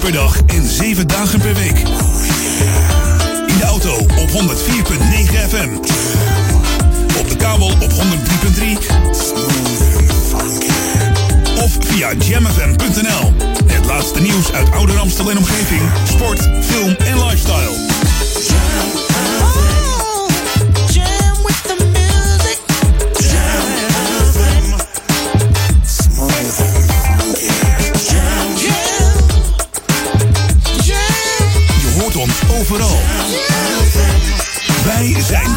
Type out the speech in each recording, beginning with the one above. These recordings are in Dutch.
per dag en 7 dagen per week. In de auto op 104.9 FM. Op de kabel op 103.3. Of via jamfm.nl. Het laatste nieuws uit oude Ramstel en omgeving. Sport, film en lifestyle.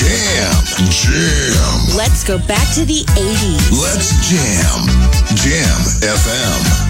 Jam, jam. Let's go back to the 80s. Let's jam. Jam FM.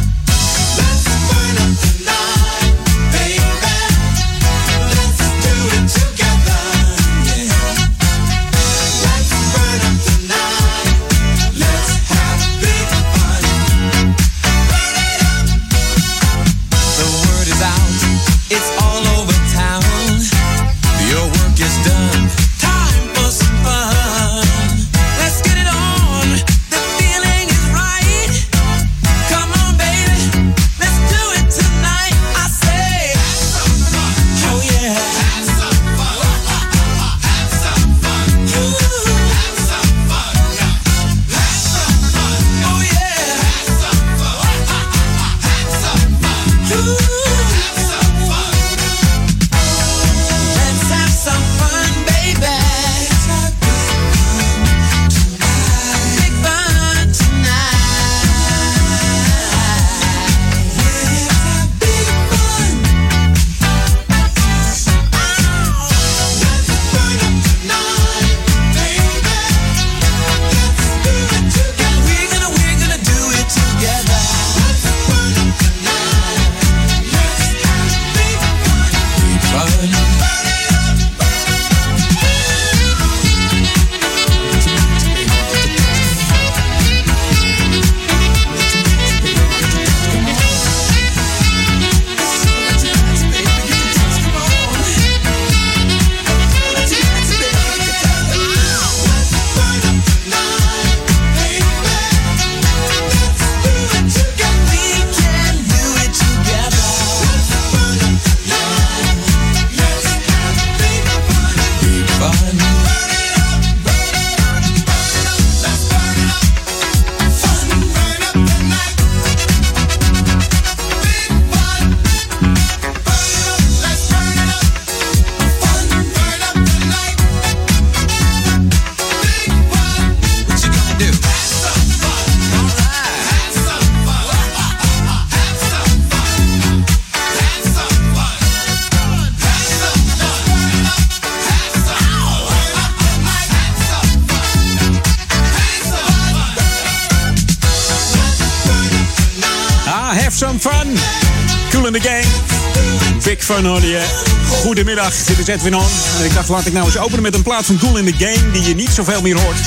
Fun je. Goedemiddag, dit is Edwin On. En ik dacht, laat ik nou eens openen met een plaat van Cool in the Gang... die je niet zoveel meer hoort.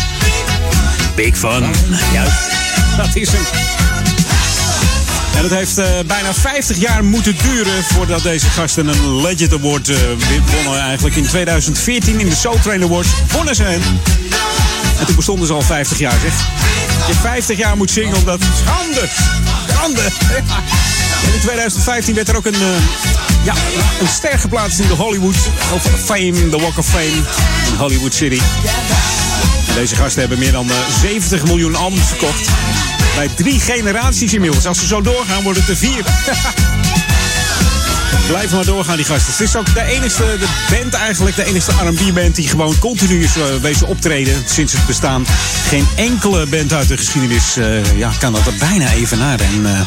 Big fun. Juist, dat is hem. En dat heeft eh, bijna 50 jaar moeten duren voordat deze gasten een Legend Award eh, wonnen. Eigenlijk in 2014 in de Soul Train Awards wonnen ze hem. En toen bestonden ze al 50 jaar, zeg. Je 50 jaar moet zingen omdat... Schande! Schande! En in 2015 werd er ook een, eh, ja, een ster geplaatst in de Hollywood of Fame, de Walk of Fame in Hollywood City. Deze gasten hebben meer dan eh, 70 miljoen albums verkocht. Bij drie generaties inmiddels. Als ze zo doorgaan, wordt het er vier. Blijf maar doorgaan, die gasten. Het is ook de enige band eigenlijk, de enige R&B-band die gewoon continu is uh, wezen optreden sinds het bestaan. Geen enkele band uit de geschiedenis uh, ja, kan dat er bijna even naar. En uh,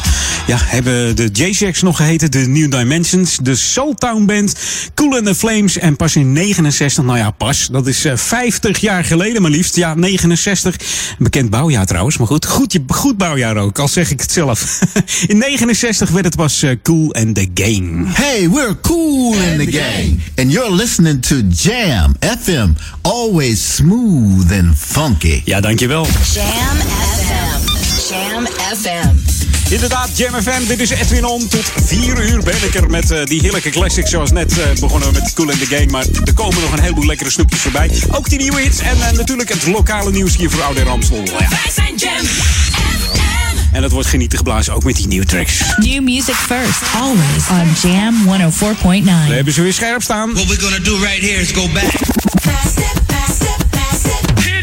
ja, hebben de J-Jacks nog geheten, de New Dimensions, de Soultown Band, Cool and the Flames en pas in 69, nou ja, pas, dat is 50 jaar geleden maar liefst. Ja, 69, bekend bouwjaar trouwens, maar goed, goed, goed bouwjaar ook, al zeg ik het zelf. in 69 werd het pas Cool and the Game. Hey, we're cool in the gang, and you're listening to Jam FM, always smooth and funky. Ja, dankjewel. Jam FM. Jam FM. Inderdaad, Jam FM. Dit is Edwin On. Tot 4 uur ben ik er met uh, die heerlijke classics. Zoals net uh, begonnen we met Cool in the Game. Maar er komen nog een heleboel lekkere snoepjes voorbij. Ook die nieuwe hits. En uh, natuurlijk het lokale nieuws hier voor Oude Ramstel. Ja. Wij zijn Jam En het wordt genieten geblazen ook met die nieuwe tracks. New music first, always on Jam 104.9. We hebben ze weer scherp staan. What we're gonna do right here is go back. Pass it, pass it, pass it.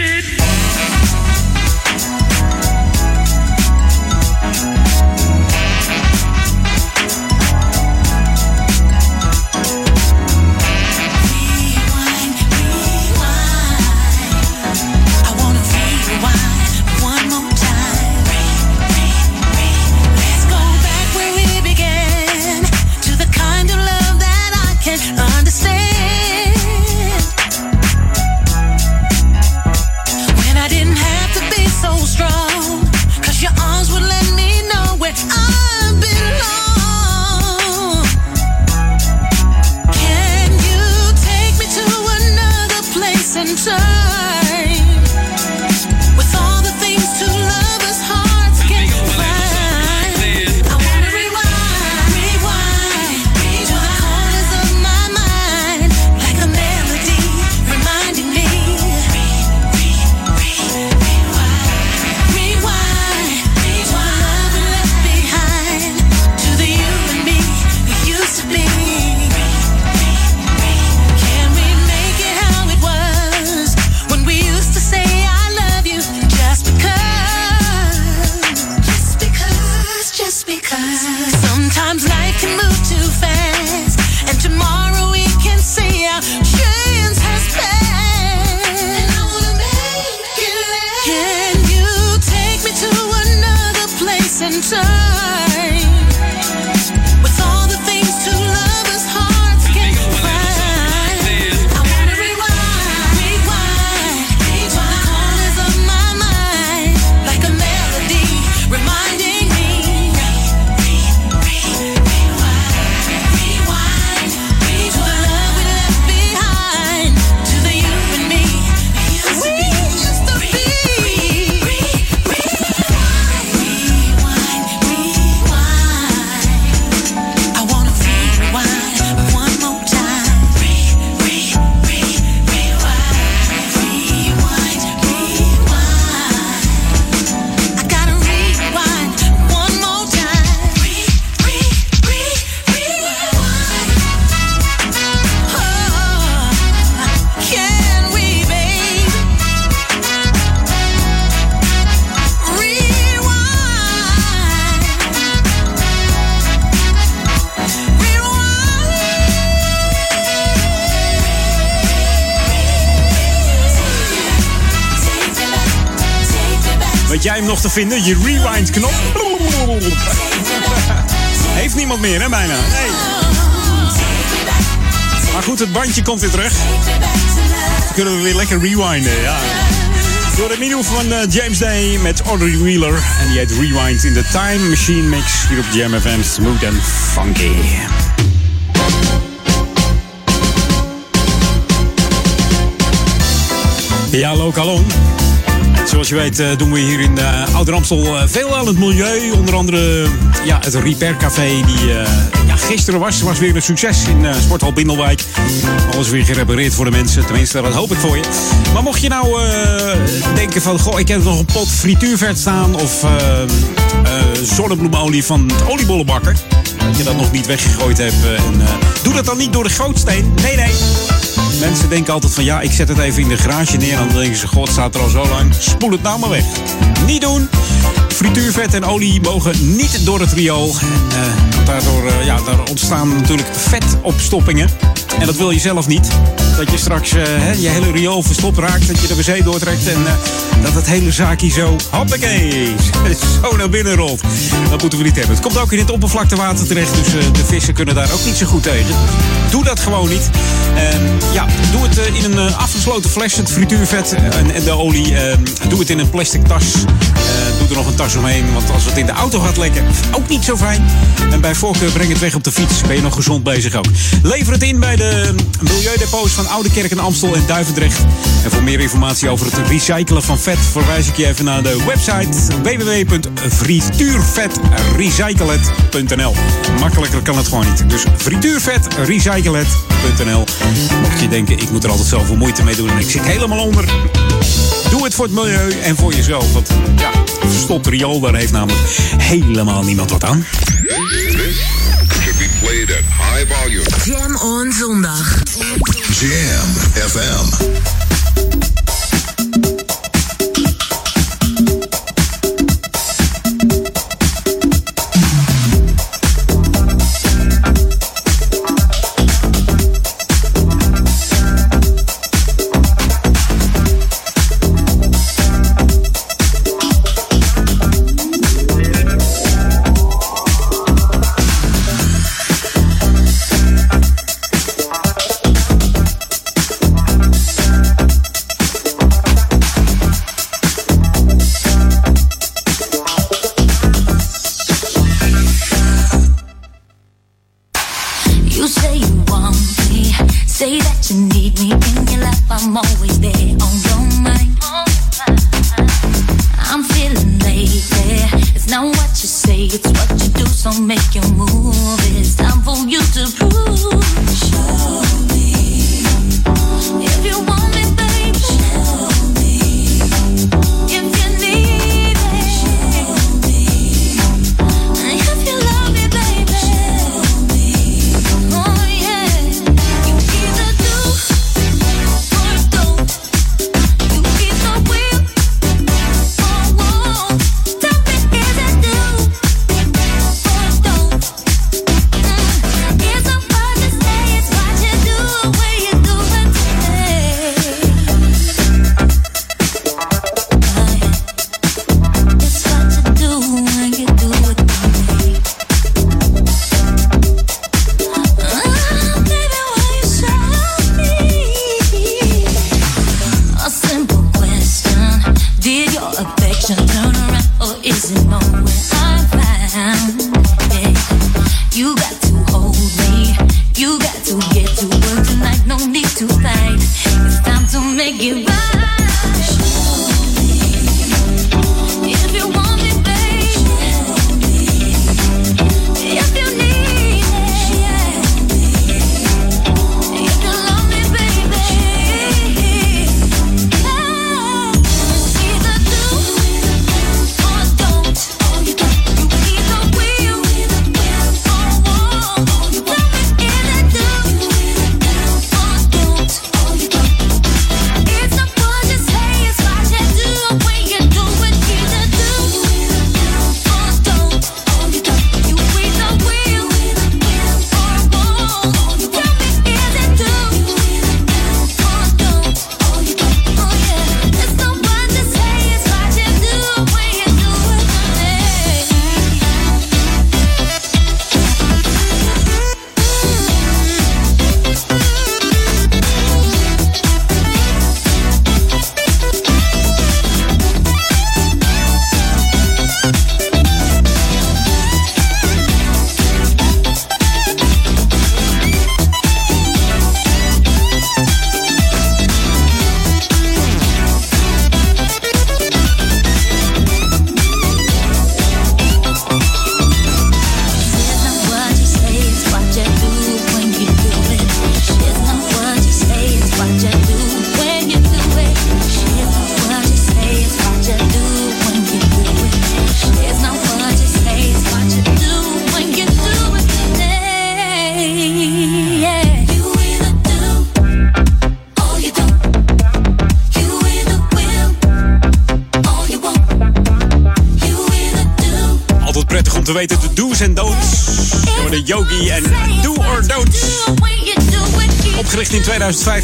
Te vinden? Je rewind-knop. Heeft niemand meer, hè, bijna? Nee. Maar goed, het bandje komt weer terug. Kunnen we weer lekker rewinden, ja. Door het nieuwe van eh, James Day met Audrey Wheeler. En die heet Rewind in de Time Machine Mix hier op Jam FM. Smooth and funky. Ja, Lokalon. Zoals je weet eh, doen we hier in uh, Oud-Ramstel uh, veel aan het milieu. Onder andere ja, het Repair Café, die ja, gisteren was. was weer een succes in Sporthal Bindelwijk. Alles weer gerepareerd voor de mensen. Tenminste, dat hoop ik voor je. Maar mocht je nou denken van... Goh, ik heb nog een pot frituurvet staan... of zonnebloemolie van het oliebollenbakker... dat je dat nog niet weggegooid hebt. en, doe dat dan niet door de gootsteen. Nee, nee. Mensen denken altijd van ja, ik zet het even in de garage neer. En dan denken ze, god, staat er al zo lang. Spoel het nou maar weg. Niet doen. Frituur frituurvet en olie mogen niet door het riool. En, eh, daardoor eh, ja, daar ontstaan natuurlijk vetopstoppingen. En dat wil je zelf niet. Dat je straks eh, je hele riool verstopt raakt, dat je de wc doortrekt en eh, dat het hele zaakje zo, hoppakee, zo naar binnen rolt. Dat moeten we niet hebben. Het komt ook in het oppervlaktewater terecht, dus eh, de vissen kunnen daar ook niet zo goed tegen. Doe dat gewoon niet. Ja, doe het in een afgesloten fles, het frituurvet en, en de olie. doe het in een plastic tas. Doe er nog een tas omheen, want als het in de auto gaat lekken, ook niet zo fijn. En bij voorkeur breng het weg op de fiets. Ben je nog gezond bezig ook. Lever het in bij de milieudepots van Oude Kerk en Amstel en Duivendrecht. En voor meer informatie over het recyclen van vet verwijs ik je even naar de website www.frituurvetrecyclet.nl. Makkelijker kan het gewoon niet. Dus frituurvetrecyclet.nl. Mocht je denken, ik moet er altijd zoveel moeite mee doen en ik zit helemaal onder. Doe het voor het milieu en voor jezelf. Want ja, verstopt riool, daar heeft namelijk helemaal niemand wat aan. Be played at high volume. Jam on zondag. Jam FM.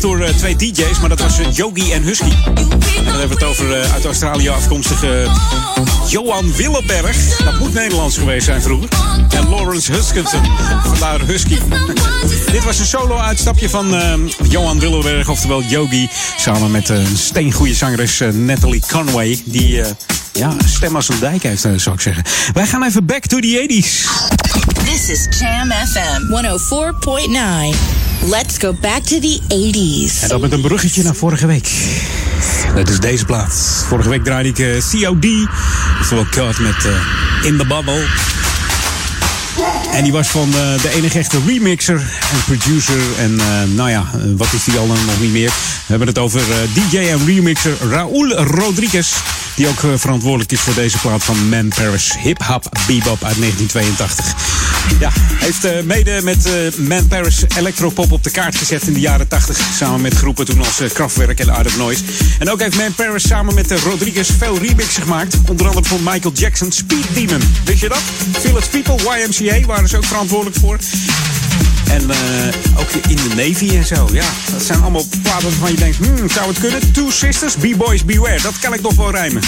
2005 door eh, twee DJ's, maar dat was eh, Yogi en Husky. En dan hebben we het over eh, uit Australië afkomstige Johan Willeberg. Dat moet Nederlands geweest zijn vroeger. En Lawrence Huskinson. Vandaar Husky. Dit was een solo-uitstapje van Johan Willeberg, oftewel Yogi. Samen met een steengoede zangeres Natalie Conway. Die eh, ja, stem als een dijk heeft, zou ik zeggen. Wij gaan even back to the 80s. This is Jam FM 104.9. Let's go back to the 80s. En dat met een bruggetje naar vorige week. Dat is deze plaat. Vorige week draaide ik eh, COD. Oftewel Caught met eh, In the Bubble. En die was van eh, de enige echte remixer en producer. En eh, nou ja, wat is die al dan nog niet meer? We hebben het over eh, DJ en remixer Raúl Rodriguez. Die ook verantwoordelijk is voor deze plaat van Man Paris Hip Hop Bebop uit 1982. Ja, heeft eh, mede met eh, Man Paris Electropop op de kaart gezet in de jaren 80. Samen met groepen toen als eh, Kraftwerk en Art of Noise. En ook heeft Man Paris samen met Rodriguez veel remixen gemaakt. Onder andere voor Michael Jackson Speed Demon. Wist je dat? Village People, YMCA waren ze ook verantwoordelijk voor. En ook in de Navy en zo. Ja, dat zijn allemaal platen waarvan je denkt, hmm, zou het kunnen? Two Sisters, B-Boys Beware. Dat kan ik nog wel rijmen.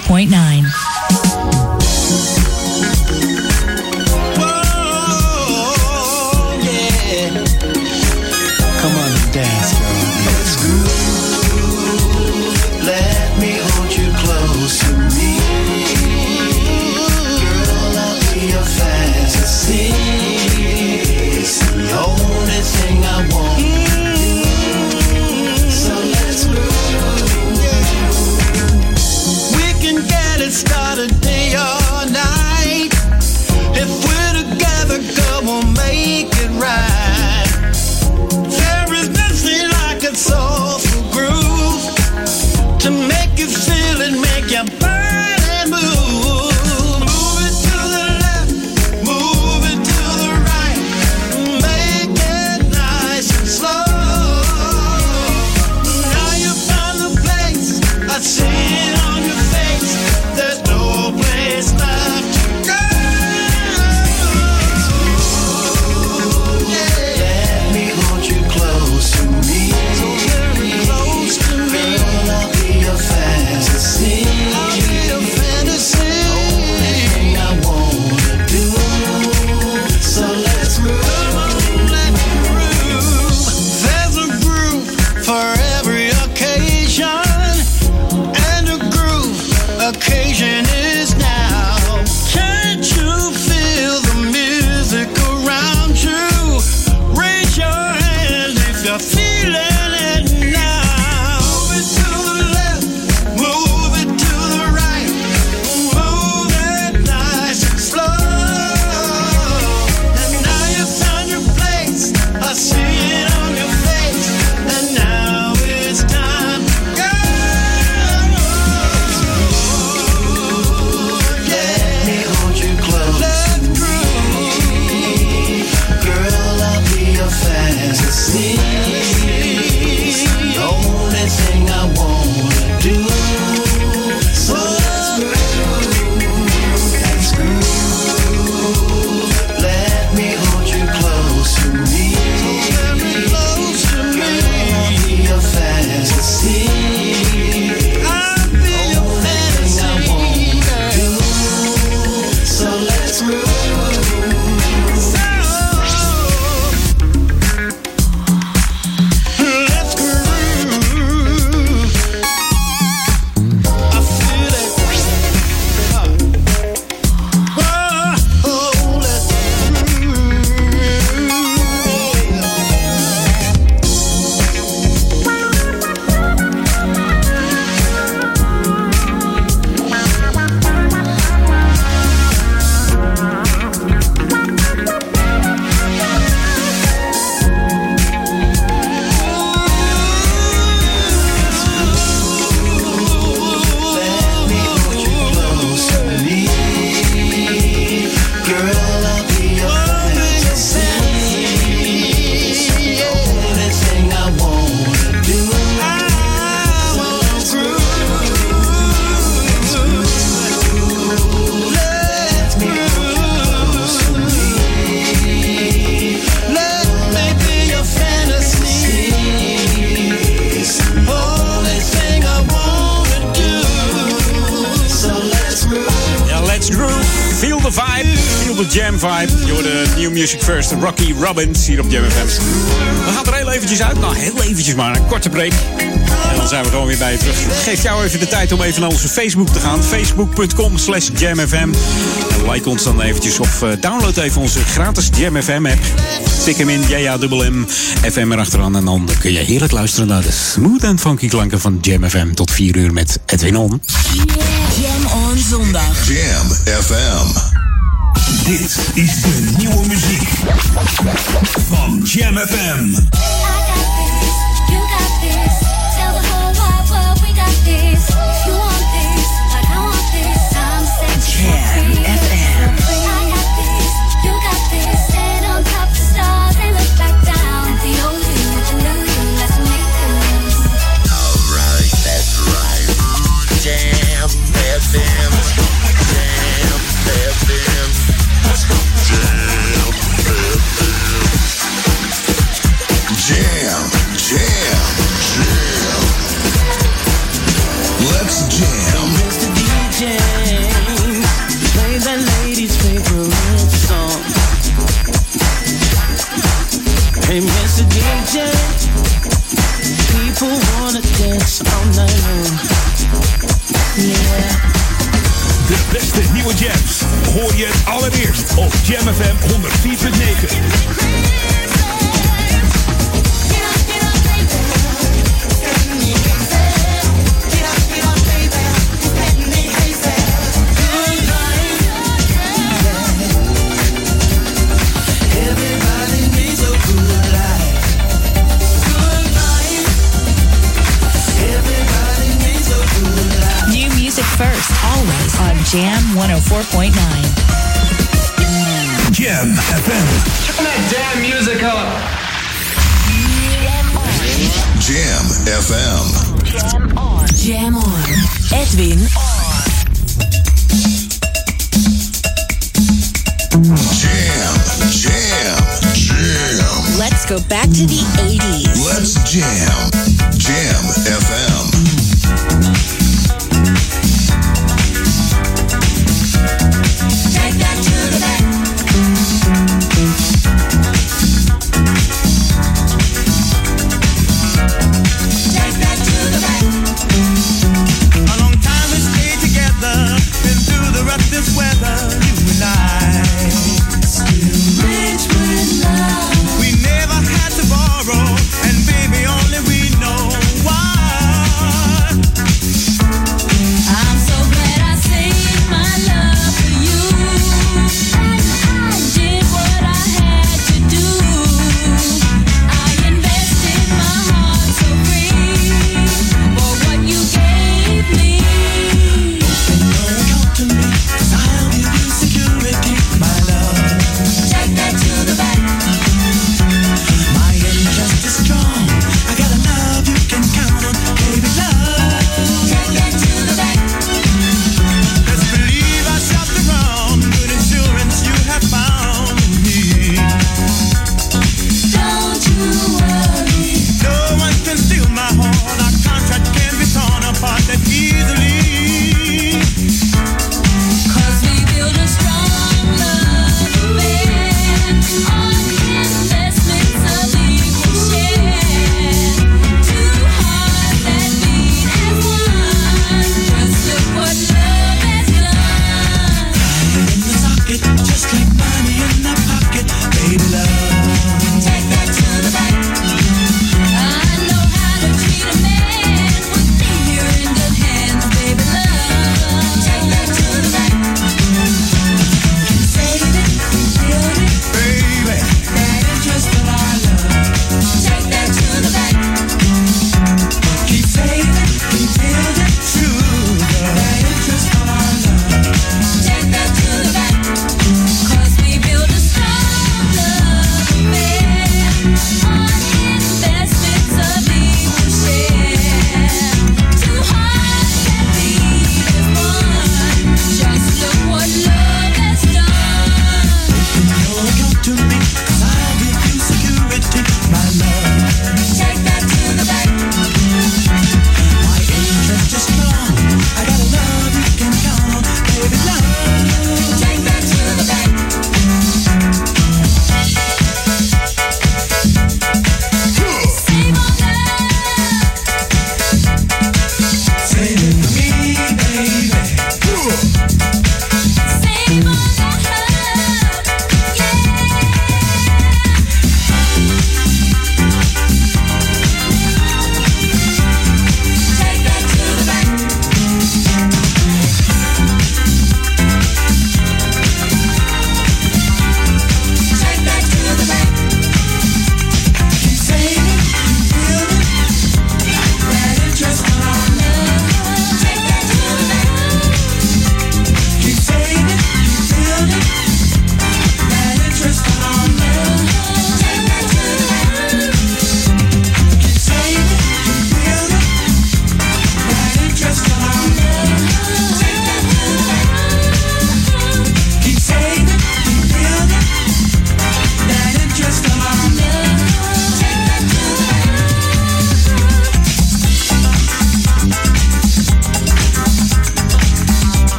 94.9. En dan zijn we gewoon weer bij je terug. Geef jou even de tijd om even naar onze Facebook te gaan. Facebook.com slash jamfm. Like ons dan eventjes of eh, download even onze gratis JamFM app. Tik hem in, JAMM, FM erachteraan. En dan kun je heerlijk luisteren naar de smooth en funky klanken van JamFM. Tot 4 uur met Edwin On. Jam On Zondag. Jam FM. Dit is de nieuwe muziek van Jam FM. 104.9. Jam FM. Turn that damn music up. Jam FM. Jam on. Jam on. Edwin on. Jam, jam, jam. Let's go back to the 80s. Let's jam. Jam FM.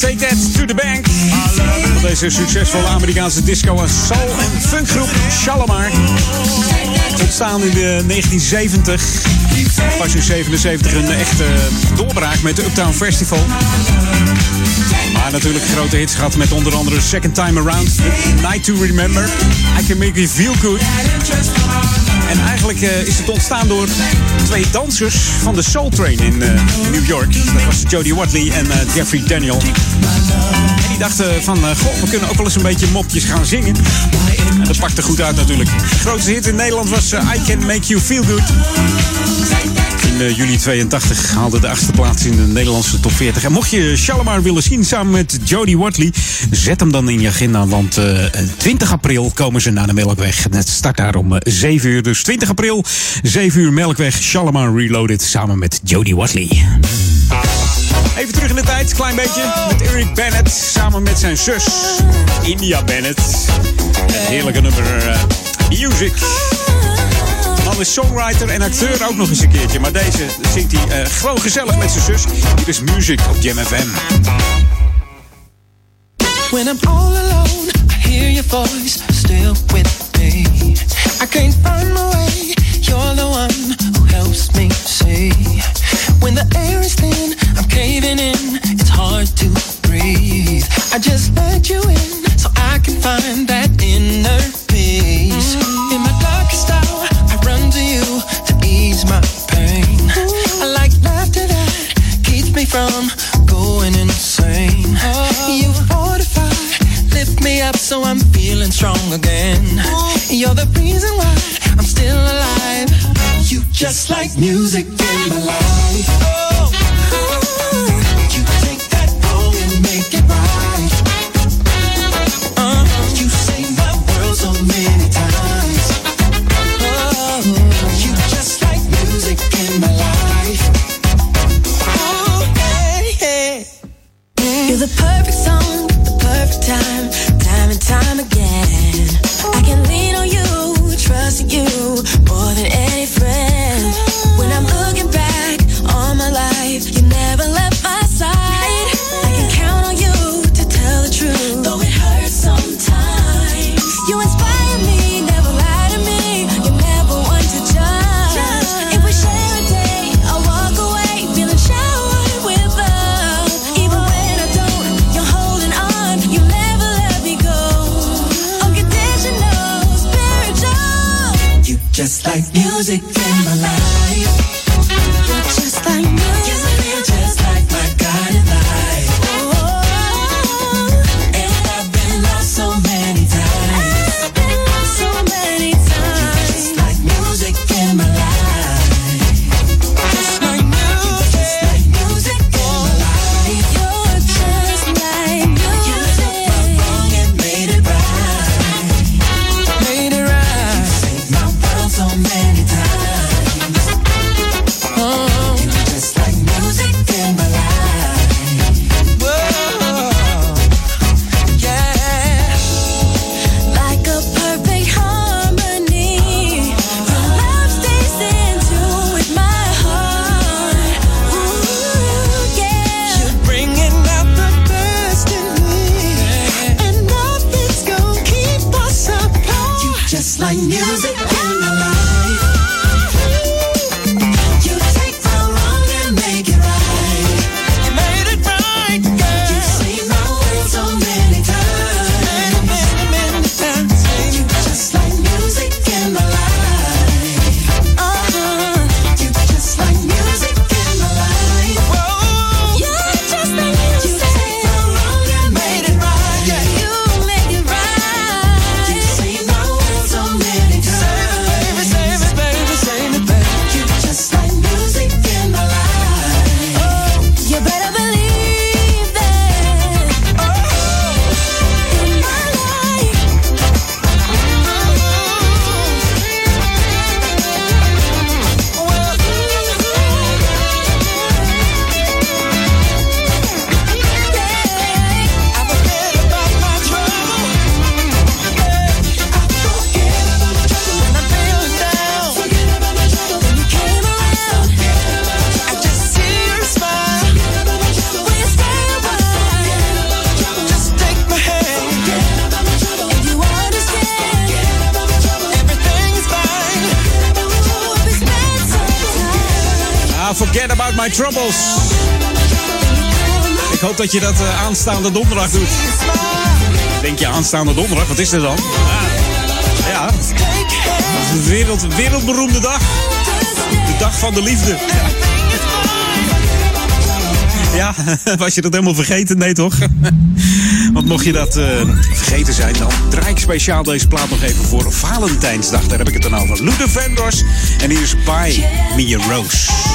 Take That to the Bank. Deze succesvolle Amerikaanse disco- en soul- en funkgroep Shalimar. Ontstaan in de 1970. Was in 77 een echte doorbraak met de Uptown Festival. Maar natuurlijk grote hits gehad met onder andere Second Time Around, Night to Remember, I Can Make You Feel Good. En eigenlijk eh, is het ontstaan door twee dansers van de Soul Train in eh, New York. Dat was Jodie Watley en eh, Jeffrey Daniel. En die dachten van, goh, we kunnen ook wel eens een beetje mopjes gaan zingen. Dat pakte goed uit natuurlijk. De grootste hit in Nederland was eh, I Can Make You Feel Good. In eh, juli 82 haalde de achtste plaats in de Nederlandse top 40. En mocht je Shalimar willen zien samen met Jodie Watley, zet hem dan in je agenda. Want eh, 20 april komen ze naar de Melkweg. Het start daar om eh, 7 uur. Dus 20 april, 7 uur Melkweg, Shalimar Reloaded samen met Jodie Watley. Even terug in de tijd, klein beetje. Met Eric Bennett samen met zijn zus India Bennett. Heerlijke nummer, eh, Music. Man is songwriter en acteur ook nog eens een keertje. Maar deze zingt hij eh, gewoon gezellig met zijn zus. Hier is Music op Jam FM. When I'm all alone, I hear your voice still with me. I can't find my way. You're the one helps me see. When the air is thin, I'm caving in. It's hard to breathe. I just let you in so I can find that inner peace. In my darkest hour, I run to you to ease my pain. I like laughter that keeps me from going insane. You fortify, lift me up so I'm feeling strong again. You're the reason why I'm still alive. You just like music in my life. Troubles. Ik hoop dat je dat eh, aanstaande donderdag doet. Denk je aanstaande donderdag? Wat is er dan? Ja, dat een wereld, wereldberoemde dag. De dag van de liefde. Ja, was je dat helemaal vergeten? Nee toch? Want mocht je dat eh, vergeten zijn, dan draai ik speciaal deze plaat nog even voor Valentijnsdag. Daar heb ik het dan over. Luther Vandross en hier is Buy Me a Rose.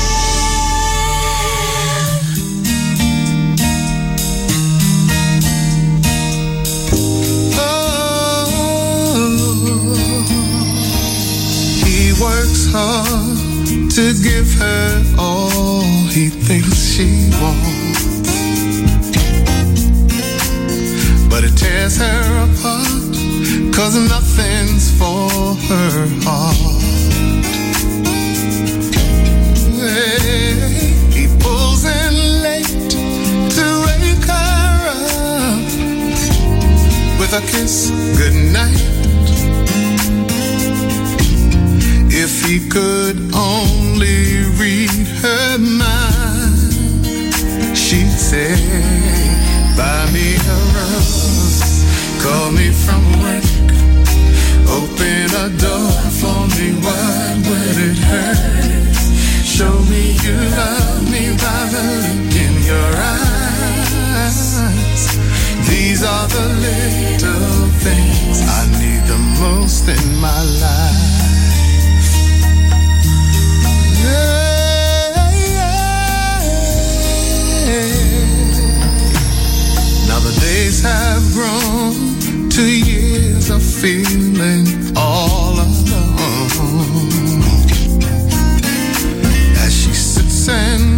To give her all he thinks she wants. But it tears her apart, cause nothing's for her heart. Hey, He pulls in late to wake her up with a kiss goodnight. He could only read her mind, she'd say, Buy me a rose, call me from work, open a door for me. What would it hurt? Show me you love me by the look in your eyes. These are the little things I need the most in my life.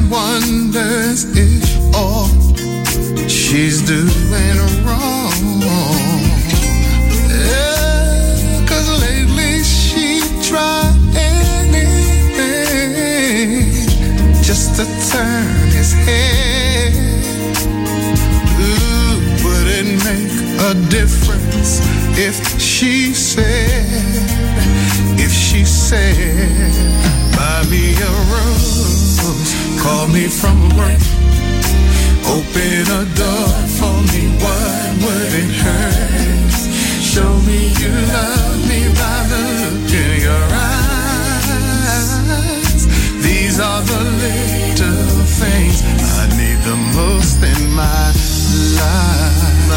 Wonders if all she's doing wrong. To turn his head. Ooh, would it make a difference if she said, if she said, buy me a rose, call me from work, open a door for me, what would it hurt? Show me you love my life.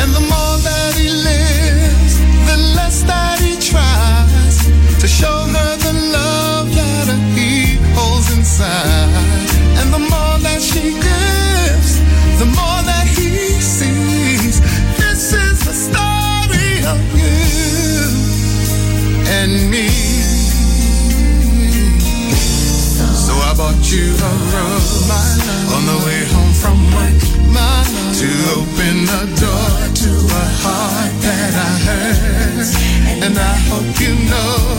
And the more that he lives, the less that he tries to show her the love that he holds inside. And the more that she gives, the more that he sees. This is the story of you and me. So I bought you a on the way home from work to open the door to a heart that I hurt. And I hope you notice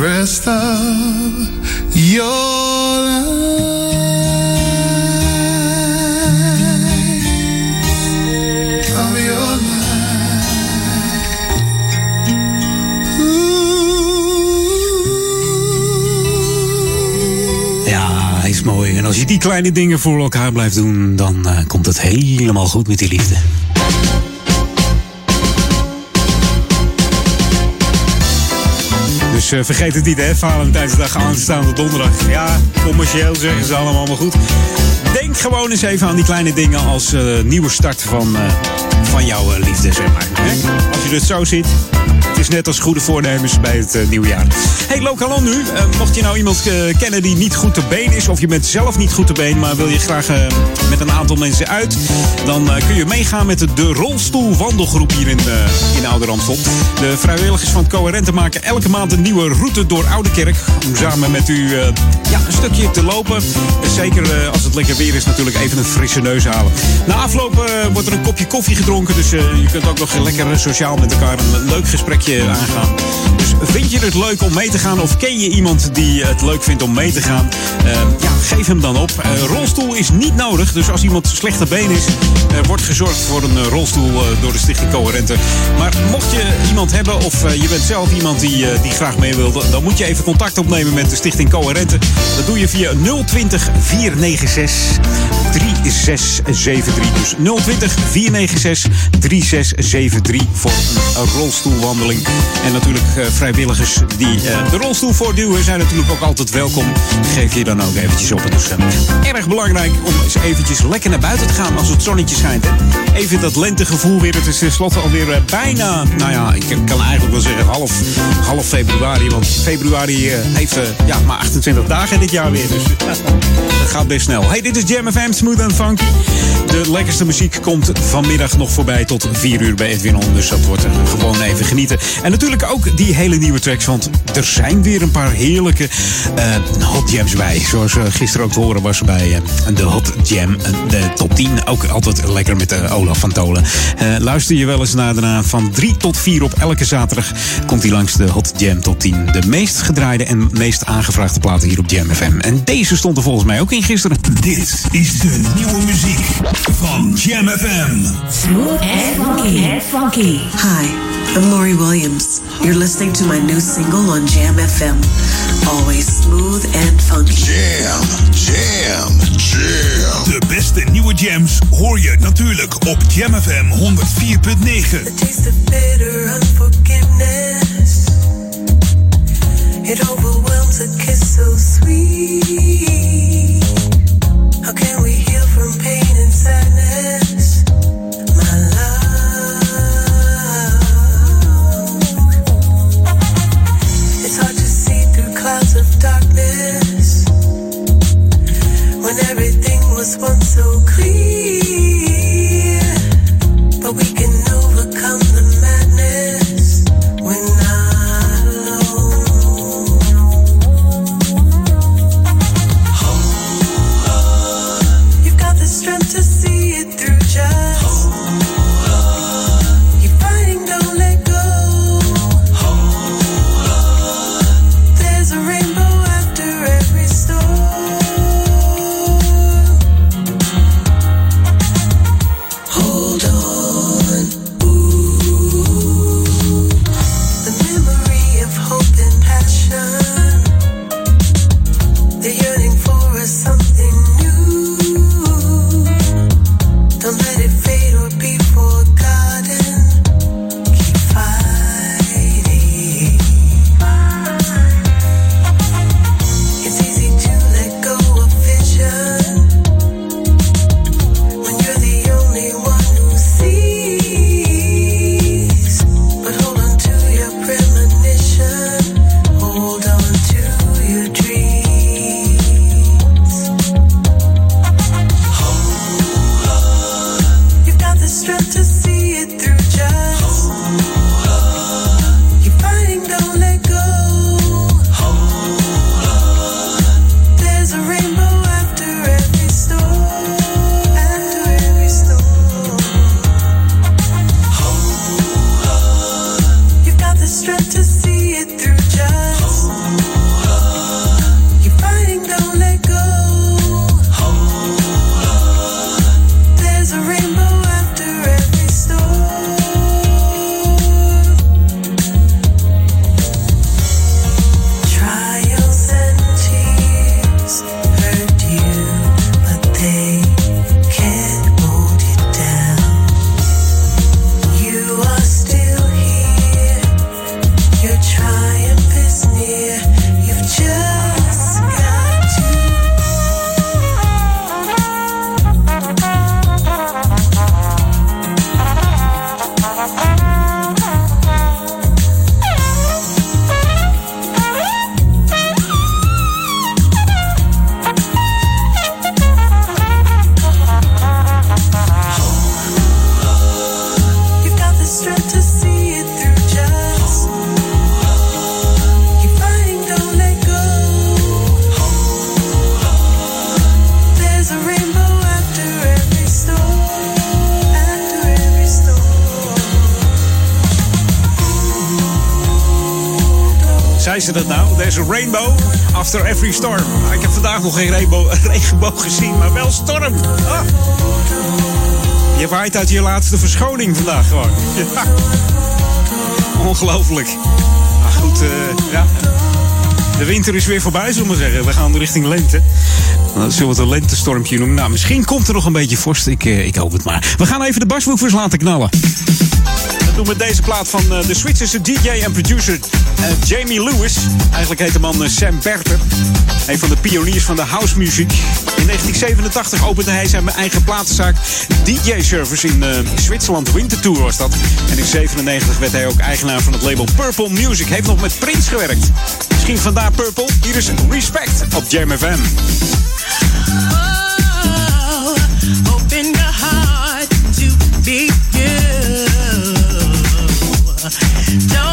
rest of your life. Mooi. En als je die kleine dingen voor elkaar blijft doen, dan eh, komt het helemaal goed met die liefde. Eh, vergeet het niet, hè? Valentijnsdag aanstaande donderdag. Ja, commercieel zeggen ze allemaal maar goed. Denk gewoon eens even aan die kleine dingen als eh, nieuwe start van, eh, van jouw liefde, zeg maar. Hè? Als je het zo ziet. Is net als goede voornemens bij het eh, nieuwe jaar. Hey, lokaal nu. Eh, mocht je nou iemand eh, kennen die niet goed te been is, of je bent zelf niet goed te been, maar wil je graag met een aantal mensen uit, dan kun je meegaan met de, de rolstoelwandelgroep hier in, in Oude Randstad. De vrijwilligers van Coherente maken elke maand een nieuwe uw route door Oudekerk. Om samen met u ja, een stukje te lopen. Zeker als het lekker weer is natuurlijk even een frisse neus halen. Na afloop wordt er een kopje koffie gedronken. Dus je kunt ook nog lekker sociaal met elkaar een leuk gesprekje aangaan. Dus vind je het leuk om mee te gaan? Of ken je iemand die het leuk vindt om mee te gaan? Eh, ja, geef hem dan op. Eh, rolstoel is niet nodig. Dus als iemand slechte been is, er wordt gezorgd voor een eh, rolstoel eh, door de Stichting Coherente. Maar mocht je iemand hebben of je bent zelf iemand die, die graag mee wil, dan moet je even contact opnemen met de Stichting Coherente. Dat doe je via 020 496 3673. Dus 020 496 3673 voor een rolstoelwandeling. En natuurlijk eh, vrijwilligers die eh, de rolstoel voortduwen zijn natuurlijk ook altijd welkom. Geef je dan ook eventjes op. Dus erg belangrijk om eens eventjes lekker naar buiten te gaan als het zonnetje schijnt. Even dat lentegevoel weer. Het is tenslotte alweer bijna, nou ja, ik kan eigenlijk wel zeggen half, half februari. Want februari heeft ja, maar 28 dagen dit jaar weer. Dus dat gaat best snel. Hey, dit is Jam FM, Smooth and Funky. De lekkerste muziek komt vanmiddag nog voorbij tot 4 uur bij Edwin On. Dus dat wordt gewoon even genieten. En natuurlijk ook die hele nieuwe tracks. Want er zijn weer een paar heerlijke eh, hot jams bij. Zoals eh, gisteren ook te horen was bij eh, de hot jam. de top 10. Ook altijd lekker met Olaf van Tolen. Eh, luister je wel eens naar daarna van 3 tot 4 op elke zaterdag. Komt hij langs de hot jam top 10. De meest gedraaide en meest aangevraagde platen hier op Jam FM. En deze stond er volgens mij ook in gisteren. Dit is de nieuwe muziek van Jam FM. Smooth and funky. And funky. Hi, I'm Lori Williams. You're listening to my new single on Jam FM. Always smooth and funky. Jam, jam, jam. De beste nieuwe jams hoor je natuurlijk op Jam FM 104.9. taste of bitter unforgiveness. It overwhelms a kiss so sweet. How can we heal from pain and sadness? Clouds of darkness when everything was once so clear. But we storm. Ah, ik heb vandaag nog geen regenboog gezien, maar wel storm. Ah. Je waait uit je laatste verschoning vandaag gewoon. Ongelooflijk. Maar goed, eh, ja. De winter is weer voorbij, zullen we zeggen. We gaan richting lente. Nou, zullen we het een lentestormpje noemen? Nou, misschien komt er nog een beetje vorst. Ik, eh, ik hoop het maar. We gaan even de baswoefers laten knallen. Met deze plaat van eh, de Zwitserse DJ en producer eh, Jamie Lewis. Eigenlijk heet de man eh, Sam Berter. Een van de pioniers van de house music. In 1987 opende hij zijn eigen platenzaak DJ Service in eh, Zwitserland. Wintertour was dat. En in 97 werd hij ook eigenaar van het label Purple Music. Heeft nog met Prince gewerkt. Misschien vandaar Purple. Hier is Respect op Jam FM. Don't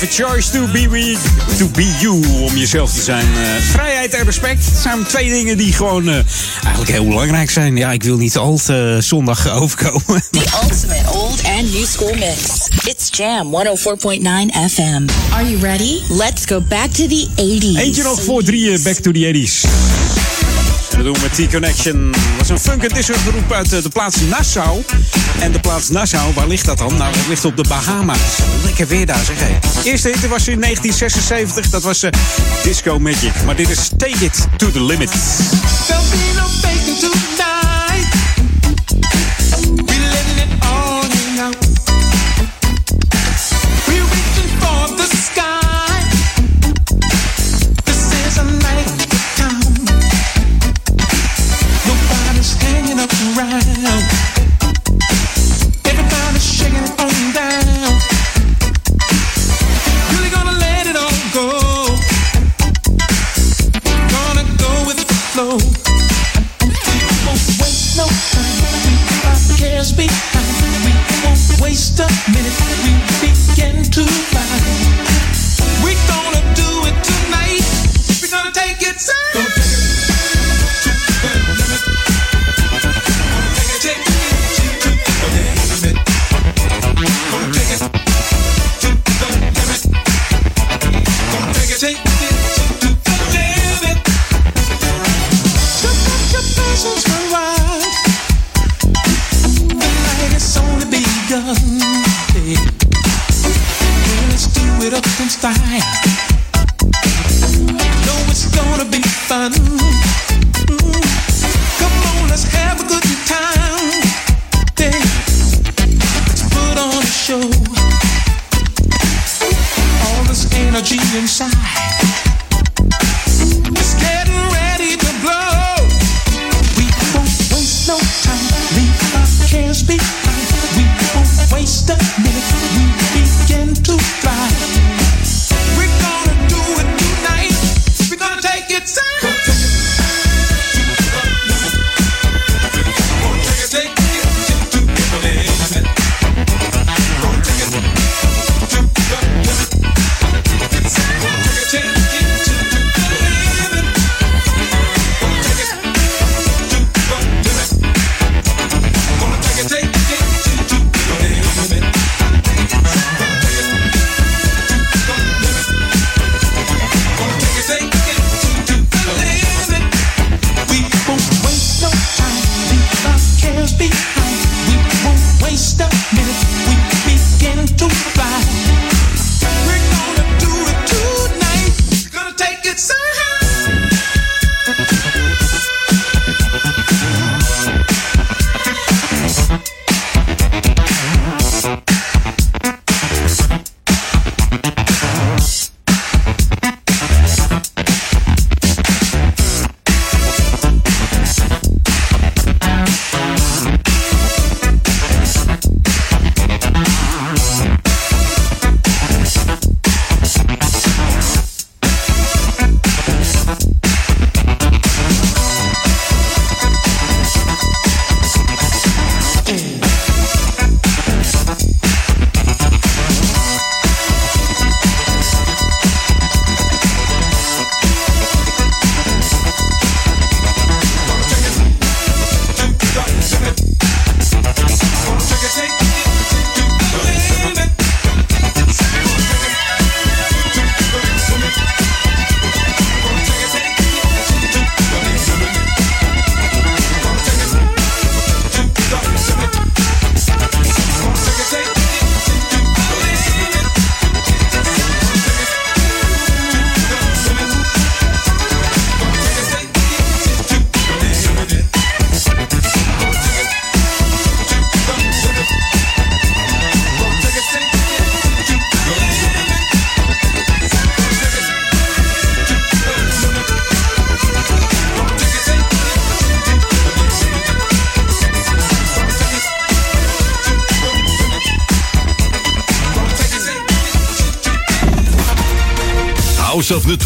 have a choice to be, we, to be you. Om jezelf te zijn. Eh, vrijheid en respect zijn twee dingen die gewoon eh, eigenlijk heel belangrijk zijn. Ja, ik wil niet al te zondag overkomen. The ultimate old and new school mix. It's Jam 104.9 FM. Are you ready? Let's go back to the 80s. Eentje nog voor drieën, back to the 80s. Dat doen we met T-Connection. Dat was een funk en uit eh, de plaats Nassau. En de plaats Nassau, waar ligt dat dan? Nou, dat ligt op de Bahama's. Lekker weer daar, zeg hé. Eerste hit was in 1976. Dat was eh, Disco Magic. Maar dit is Take It to the Limit.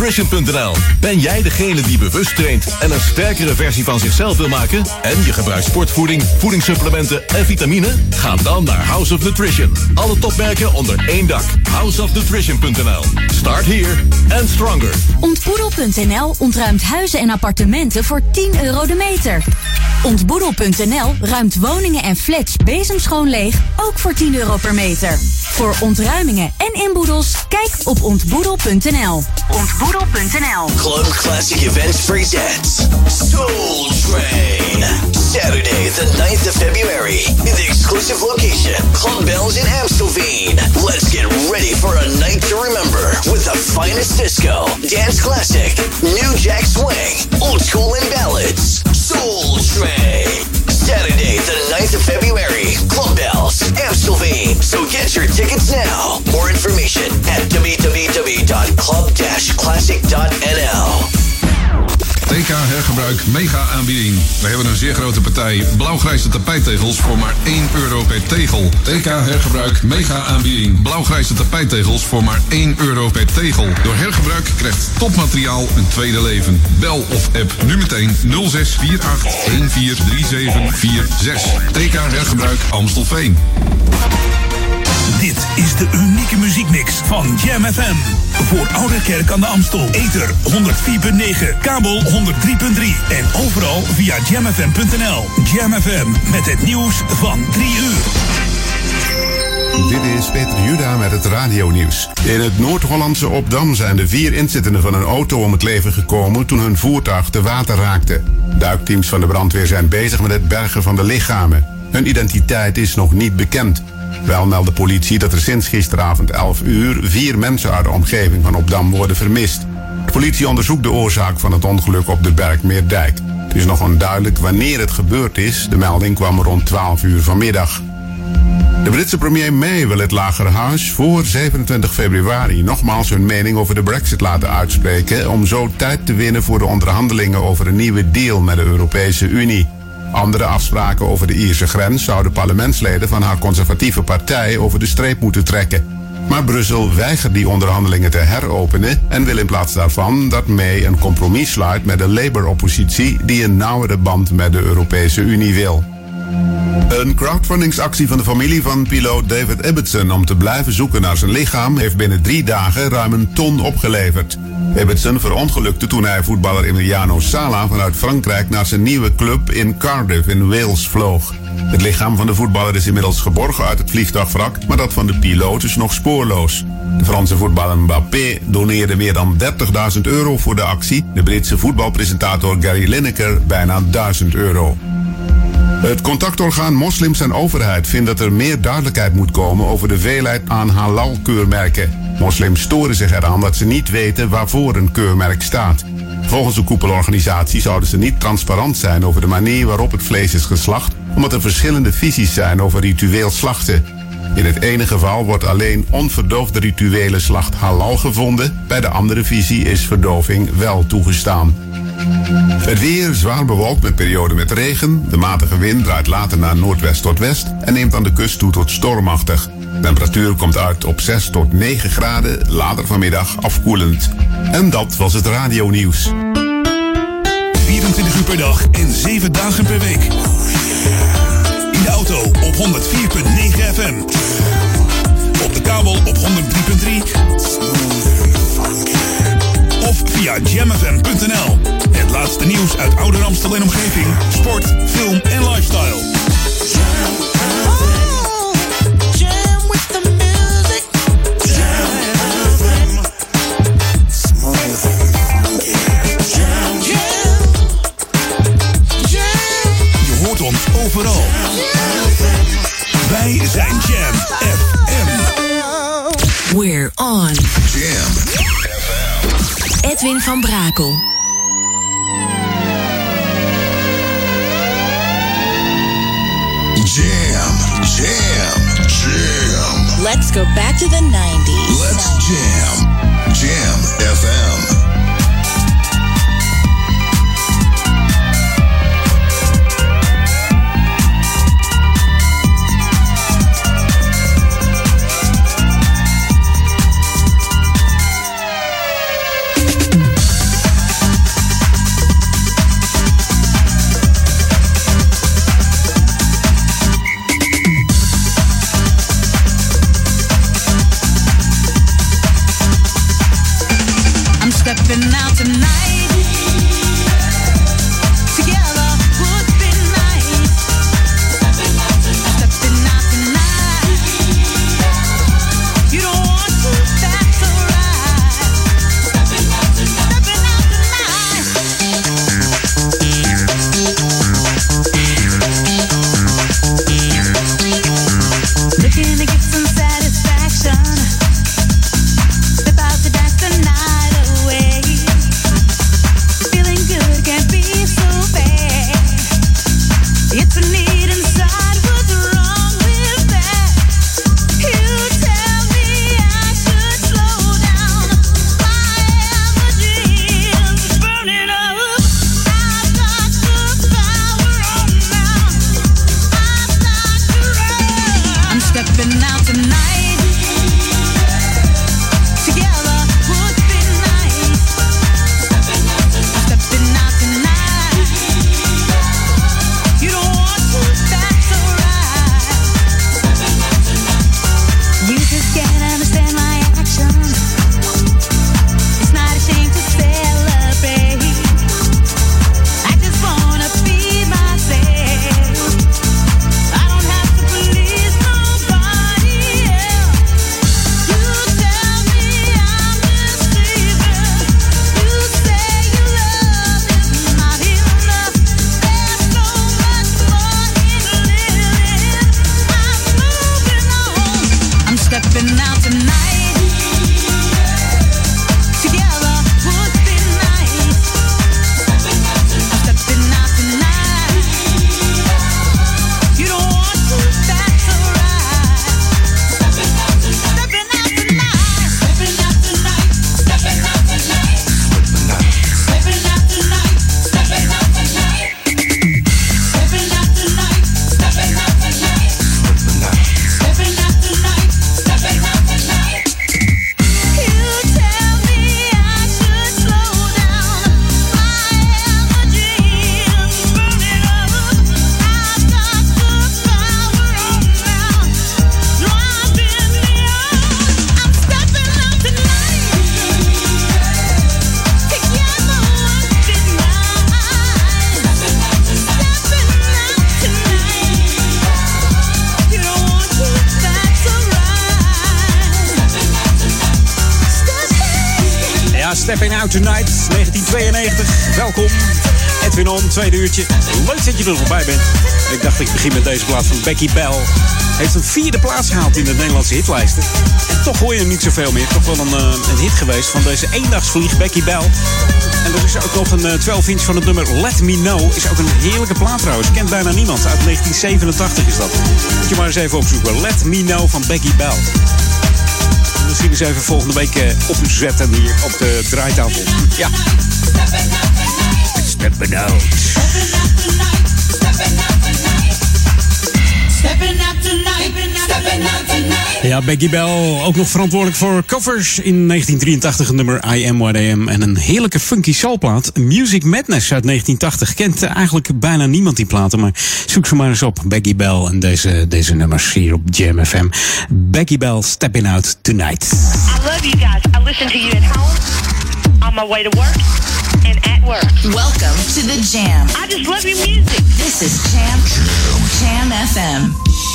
houseofnutrition.nl. Ben jij degene die bewust traint en een sterkere versie van zichzelf wil maken? En je gebruikt sportvoeding, voedingssupplementen en vitamine? Ga dan naar House of Nutrition. Alle topmerken onder één dak. Houseofnutrition.nl. Start here and stronger. Ontboedel.nl ontruimt huizen en appartementen voor 10 euro de meter. Ontboedel.nl ruimt woningen en flats bezemschoon leeg, ook voor 10 euro per meter. Voor ontruimingen en inboedels, kijk op ontboedel.nl. Club Classic Events presents Soul Train. Saturday, the 9th of February, in the exclusive location, Club Bells in Amstelveen. Let's get ready for a night to remember with the finest disco, dance classic, new jack swing, old school and ballads. Soul Train. Saturday, the 9th of February, Club Bells, Amstelveen. So get your tickets now. More information at www.club-classic.nl. TK Hergebruik mega aanbieding. We hebben een zeer grote partij blauwgrijze tapijttegels voor maar 1 euro per tegel. TK Hergebruik mega aanbieding. Blauwgrijze tapijttegels voor maar 1 euro per tegel. Door hergebruik krijgt topmateriaal een tweede leven. Bel of app nu meteen 0648 143746. TK Hergebruik Amstelveen. Dit is de unieke muziekmix van Jam FM. Voor Oude Kerk aan de Amstel. Ether 104.9, kabel 103.3 en overal via jamfm.nl. Jam FM met het nieuws van 3 uur. Dit is Peter Juda met het radionieuws. In het Noord-Hollandse Opdam zijn de vier inzittenden van een auto om het leven gekomen toen hun voertuig te water raakte. Duikteams van de brandweer zijn bezig met het bergen van de lichamen. Hun identiteit is nog niet bekend. Wel meldt de politie dat er sinds gisteravond 11 uur vier mensen uit de omgeving van Opdam worden vermist. De politie onderzoekt de oorzaak van het ongeluk op de Bergmeerdijk. Het is nog onduidelijk wanneer het gebeurd is. De melding kwam rond 12 uur vanmiddag. De Britse premier May wil het Lagerhuis voor 27 februari nogmaals hun mening over de Brexit laten uitspreken om zo tijd te winnen voor de onderhandelingen over een nieuwe deal met de Europese Unie. Andere afspraken over de Ierse grens zouden parlementsleden van haar conservatieve partij over de streep moeten trekken. Maar Brussel weigert die onderhandelingen te heropenen en wil in plaats daarvan dat May een compromis sluit met de Labour-oppositie die een nauwere band met de Europese Unie wil. Een crowdfundingsactie van de familie van piloot David Ibbotson om te blijven zoeken naar zijn lichaam heeft binnen drie dagen ruim een ton opgeleverd. Ibbotson verongelukte toen hij voetballer Emiliano Sala vanuit Frankrijk naar zijn nieuwe club in Cardiff in Wales vloog. Het lichaam van de voetballer is inmiddels geborgen uit het vliegtuigwrak, maar dat van de piloot is nog spoorloos. De Franse voetballer Mbappé doneerde meer dan 30.000 euro voor de actie. De Britse voetbalpresentator Gary Lineker bijna 1000 euro. Het contactorgaan Moslims en Overheid vindt dat er meer duidelijkheid moet komen over de veelheid aan halal-keurmerken. Moslims storen zich eraan dat ze niet weten waarvoor een keurmerk staat. Volgens de koepelorganisatie zouden ze niet transparant zijn over de manier waarop het vlees is geslacht, omdat er verschillende visies zijn over ritueel slachten. In het ene geval wordt alleen onverdoofde rituele slacht halal gevonden, bij de andere visie is verdoving wel toegestaan. Het weer zwaar bewolkt met perioden met regen. De matige wind draait later naar noordwest tot west en neemt aan de kust toe tot stormachtig. Temperatuur komt uit op 6 tot 9 graden, later vanmiddag afkoelend. En dat was het radionieuws. 24 uur per dag en 7 dagen per week. In de auto op 104.9 FM. Op de kabel op 103.3. Of via jamfm.nl. Laatste nieuws uit Ouder Amstel en omgeving. Sport, film en lifestyle. Jam with the music. Jam. Smooth funky. Jam. Jam. Je hoort ons overal. Wij zijn Jam FM. We're on. Jam. Edwin van Brakel. Jam, jam, jam. Let's go back to the 90s. Let's jam. Jam FM. Out Tonight, 1992. Welkom. Edwin On, tweede uurtje. Leuk dat je er nog bij bent. Ik dacht, ik begin met deze plaat van Becky Bell. Heeft een vierde plaats gehaald in de Nederlandse hitlijsten. En toch hoor je hem niet zoveel meer. Toch wel een, eh, een hit geweest van deze eendagsvlieg, Becky Bell. En er is ook nog een eh, 12 inch van het nummer Let Me Know. Is ook een heerlijke plaat trouwens. Kent bijna niemand. Uit 1987 is dat. Moet je maar eens even opzoeken. Let Me Know van Becky Bell. Misschien eens even volgende week eh, opzetten hier op de draaitafel. Ja. Out. Ja, Becky Bell, ook nog verantwoordelijk voor covers in 1983, het nummer I Am What I Am. En een heerlijke funky soulplaat, Music Madness uit 1980. Kent eigenlijk bijna niemand die platen, maar zoek ze maar eens op. Becky Bell en deze, deze nummers hier op Jam FM. Becky Bell, Stepping Out Tonight. I love you guys. I listen to you at home, on my way to work, and at work. Welcome to the Jam. I just love your music. This is Jam Jam FM.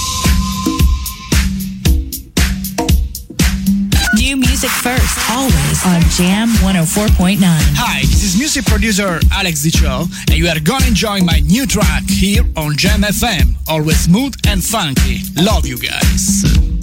New music first, always on Jam 104.9. Hi, this is music producer Alex Dicho, and you are gonna enjoy my new track here on Jam FM. Always smooth and funky. Love you guys.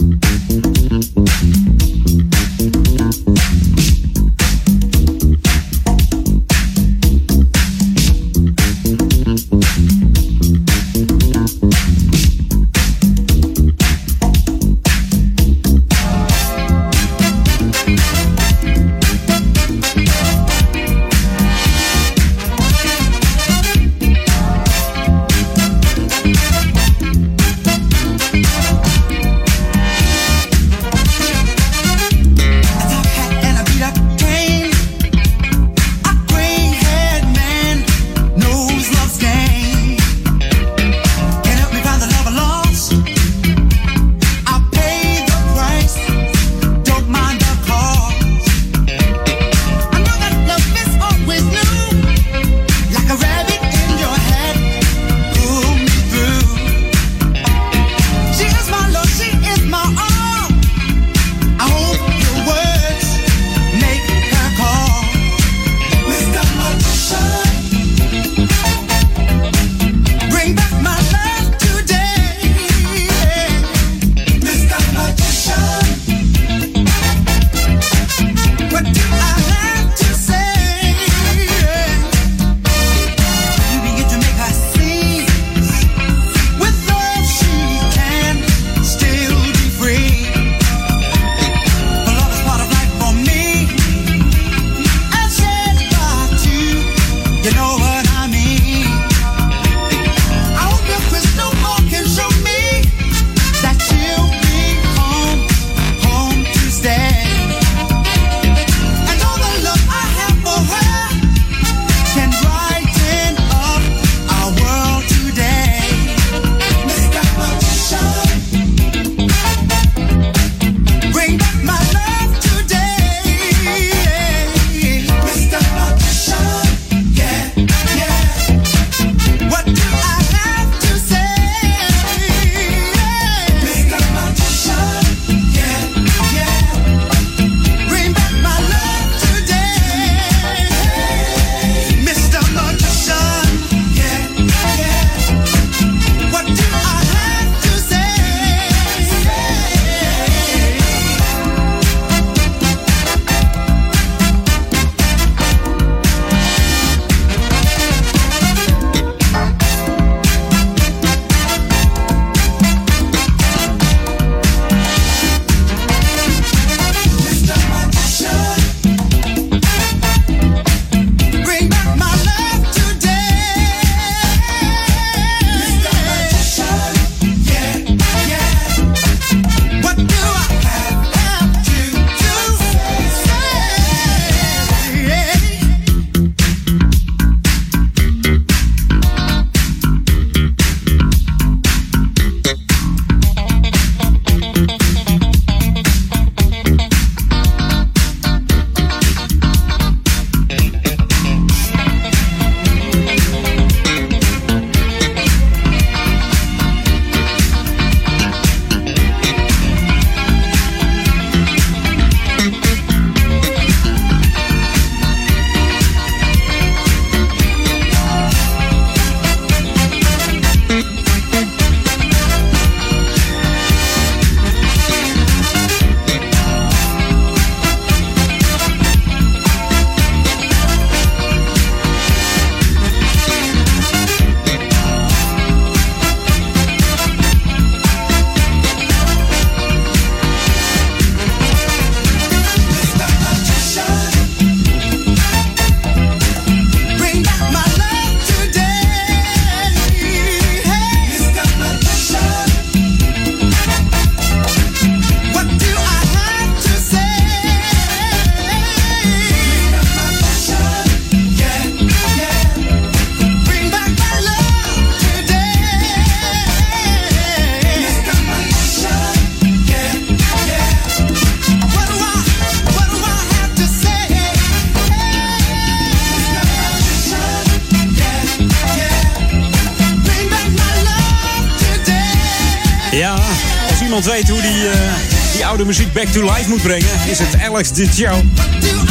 Muziek back to life moet brengen, is het Alex Dicio.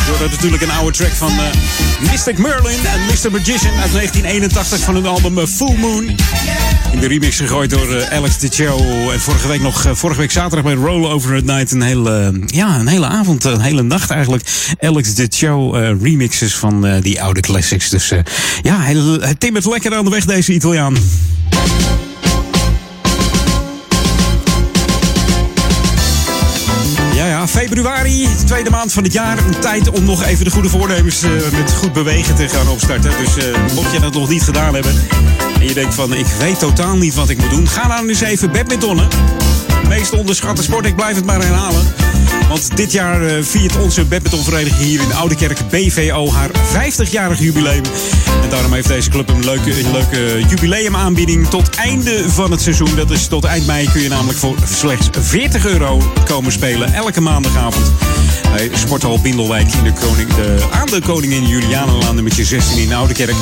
Door dat natuurlijk een oude track van eh, Mystic Merlin en Mr. Magician uit 1981 van hun album eh, Full Moon. In de remix gegooid door eh, Alex Dicio. En vorige week nog, vorige week zaterdag bij Roll Over at Night, een hele, ja, een hele avond, een hele nacht eigenlijk. Alex Dicio eh, remixes van die oude classics. Dus ja, hij, hij timmert lekker aan de weg, deze Italiaan. Februari, de tweede maand van het jaar. Een tijd om nog even de goede voornemens eh, met goed bewegen te gaan opstarten. Dus eh, mocht je dat nog niet gedaan hebben en je denkt van ik weet totaal niet wat ik moet doen, ga dan eens even badmintonnen. Meest onderschatte sport, ik blijf het maar herhalen. Want dit jaar eh, viert onze badmintonvereniging hier in Oudekerk BVO haar 50-jarig jubileum. En daarom heeft deze club een leuke, een leuke jubileumaanbieding tot einde van het seizoen. Dat is tot eind mei kun je namelijk voor slechts 40 euro komen spelen. Elke maandagavond bij Sporthal Bindelwijk in de koning, de, aan de Koningin Julianenlaan nummertje 16 in Oudekerk.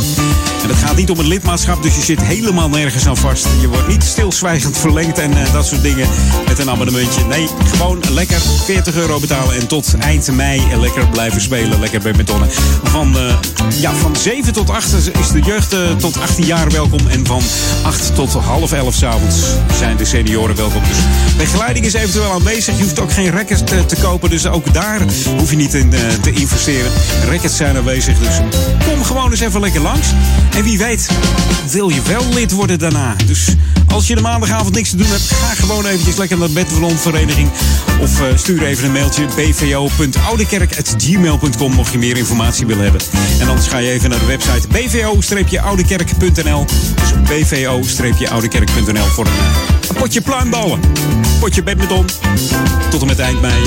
En het gaat niet om een lidmaatschap, dus je zit helemaal nergens aan vast. Je wordt niet stilzwijgend verlengd en eh, dat soort dingen met een abonnementje. Nee, gewoon lekker 40 euro betalen en tot eind mei lekker blijven spelen. Lekker badmintonnen. Van, eh, ja, van 7 tot 8 is de jeugd eh, tot 18 jaar welkom. En van 8 tot half 11 s'avonds zijn de senioren welkom. Dus begeleiding is eventueel aanwezig. Je hoeft ook geen rackets te, te kopen, dus ook daar hoef je niet in te investeren. Rackets zijn aanwezig, dus kom gewoon eens even lekker langs. En wie weet, wil je wel lid worden daarna. Dus als je de maandagavond niks te doen hebt, ga gewoon eventjes lekker naar de Badmintonvereniging. Of eh, stuur even een mailtje bvo.oudekerk.gmail.com mocht je meer informatie willen hebben. En anders ga je even naar de website bvo-oudekerk.nl. Dus bvo-oudekerk.nl voor een, eh, een potje pluimballen. Potje badminton. Tot en met eind mei.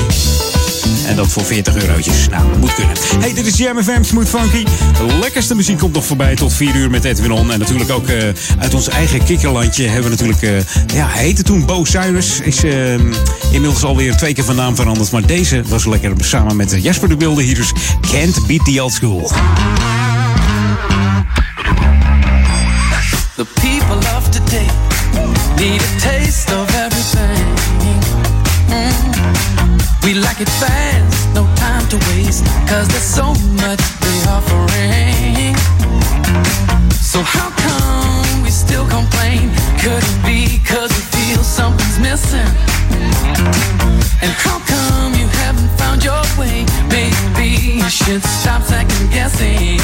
En dat voor 40 eurotjes. Nou, moet kunnen. Hey, dit is Jam FM Smooth Funky. Lekkerste muziek komt nog voorbij tot 4 uur met Edwin On. En natuurlijk ook eh, uit ons eigen kikkerlandje hebben we natuurlijk... eh, ja, hij heette toen Bo Cyrus. Is eh, inmiddels alweer twee keer van naam veranderd. Maar deze was lekker samen met Jasper de Wilde. Hier is Can't Beat the Old School. The people of today need a taste of We like it fast, no time to waste, cause there's so much they offering. So how come we still complain? Could it be cause we feel something's missing? And how come you haven't found your way? Maybe you should stop second guessing.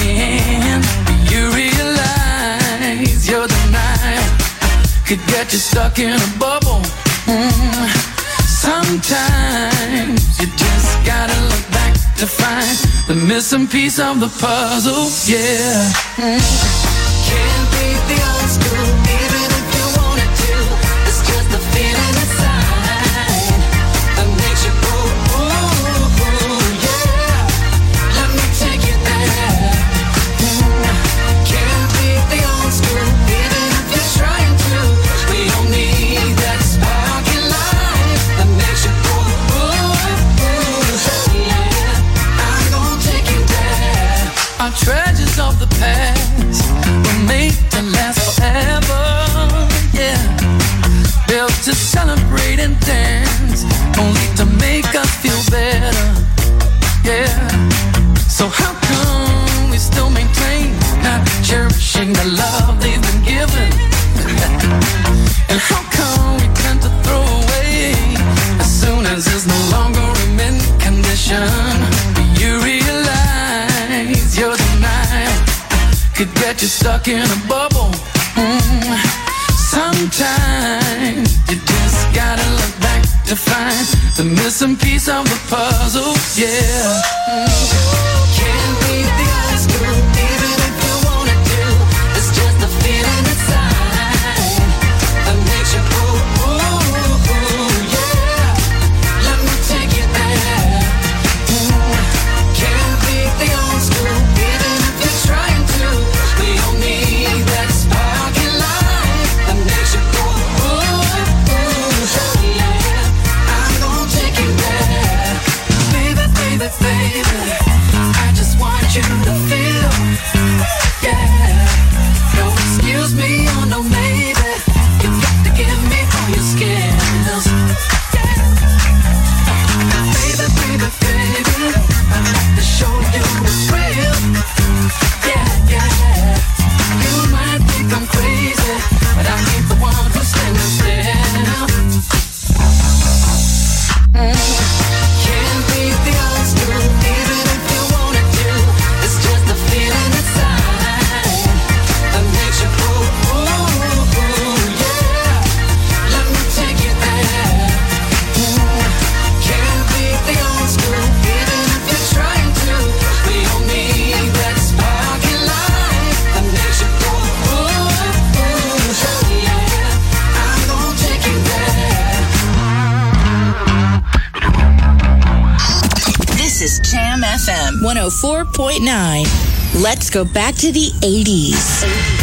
You realize your denial could get you stuck in a bubble? Mm. Sometimes you just gotta look back to find the missing piece of the puzzle. Yeah. Mm. Can't beat the old school, get stuck in a bubble? Mm. Sometimes you just gotta look back to find the missing piece of the puzzle. Yeah. Mm. Go back to the 80s.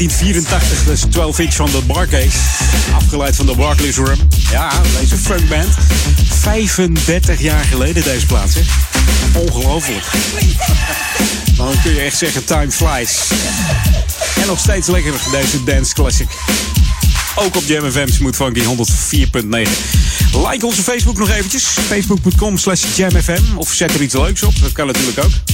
1984. Dat is 12 inch van de Barcase. Afgeleid van de Barclays Rum. Ja, deze funkband. 35 jaar geleden deze plaats. Hè? Ongelooflijk. Dan kun je echt zeggen time flies. En nog steeds lekker deze dance classic. Ook op Jam FM Smooth Funky 104.9. Like onze Facebook nog eventjes. Facebook.com slash jamfm. Of zet er iets leuks op. Dat kan natuurlijk ook.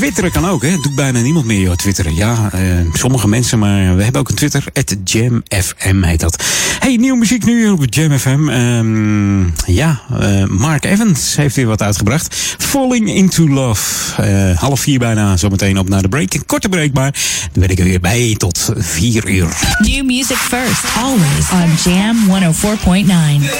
Twitteren kan ook, hè? Doet bijna niemand meer, joh, twitteren. Ja, eh, sommige mensen, maar we hebben ook een Twitter. Het JamFM heet dat. Hey, nieuwe muziek nu op JamFM. Ehm ja, eh, Mark Evans heeft weer wat uitgebracht. Falling Into Love. Eh, half vier bijna, zometeen op naar de break. Een korte break, maar dan ben ik er weer bij tot vier uur. New music first, always on Jam 104.9.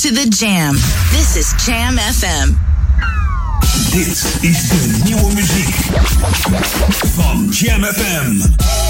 to the jam. This is Jam FM. This is the new muziek from Jam FM.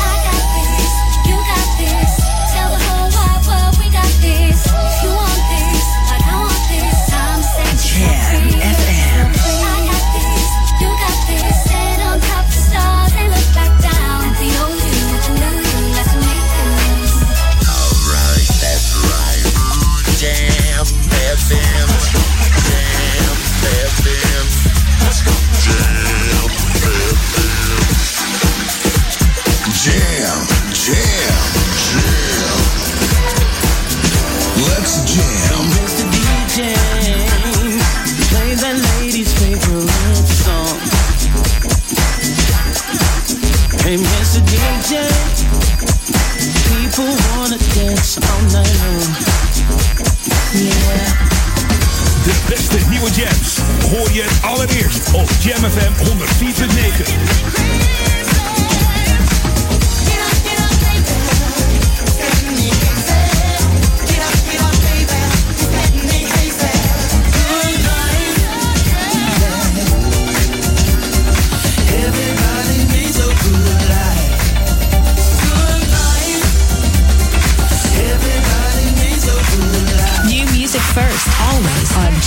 nieuwe jams hoor je het allereerst op Jam FM 104.9.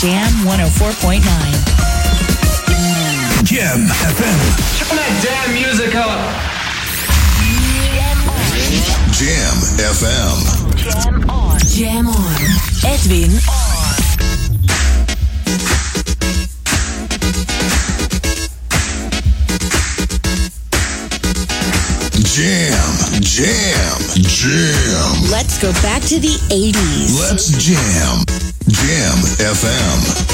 Jam 104.9. Jam FM. Turn that damn music up. Jam FM. Jam on. Jam on. Edwin on. Jam, jam, jam. Let's go back to the 80s. Let's jam. Jam FM.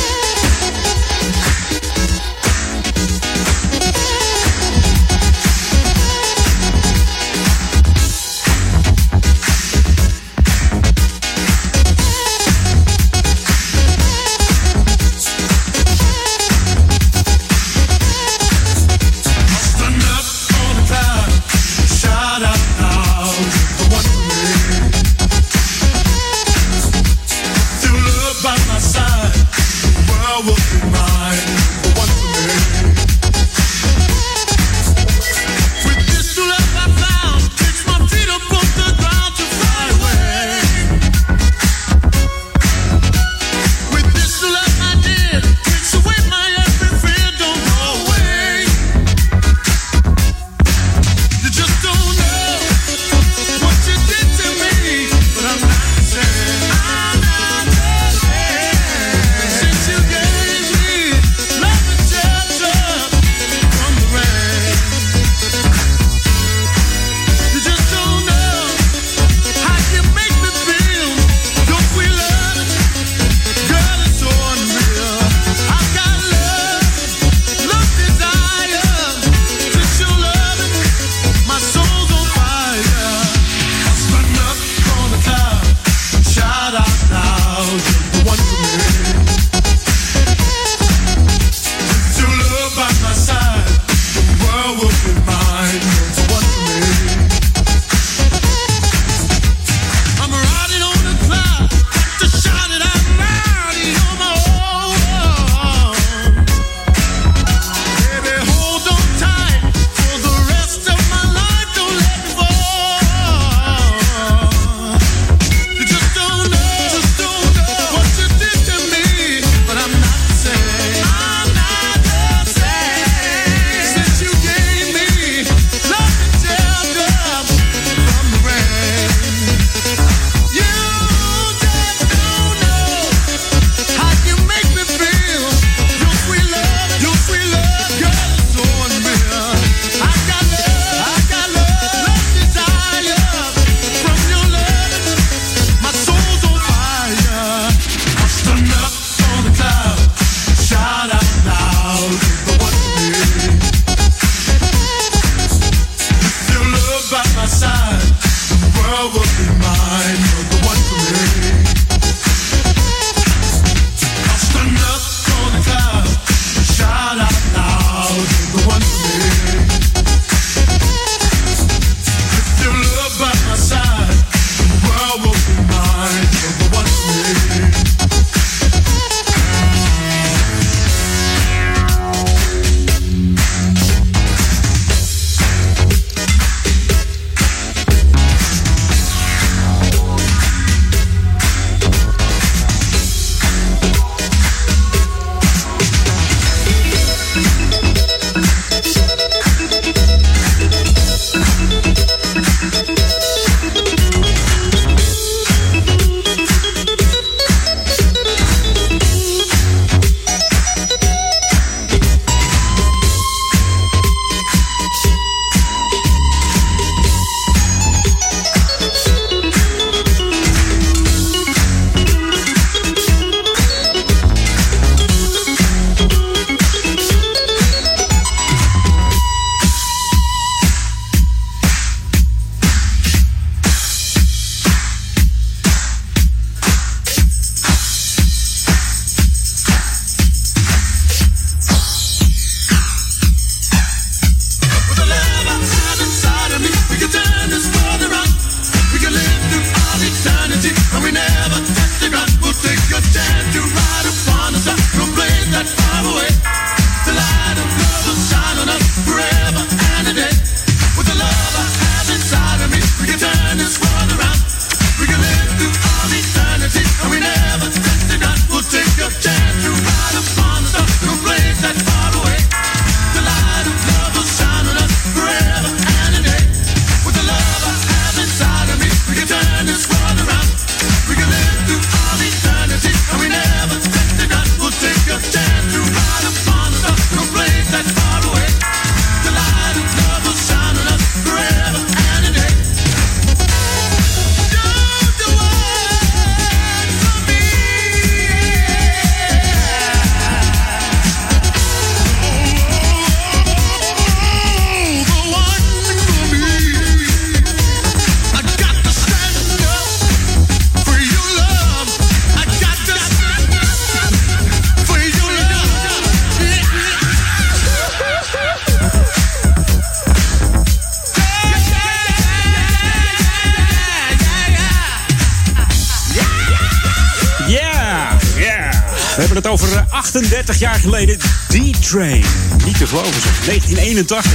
38 jaar geleden. D-Train. Niet te geloven zeg. 1981.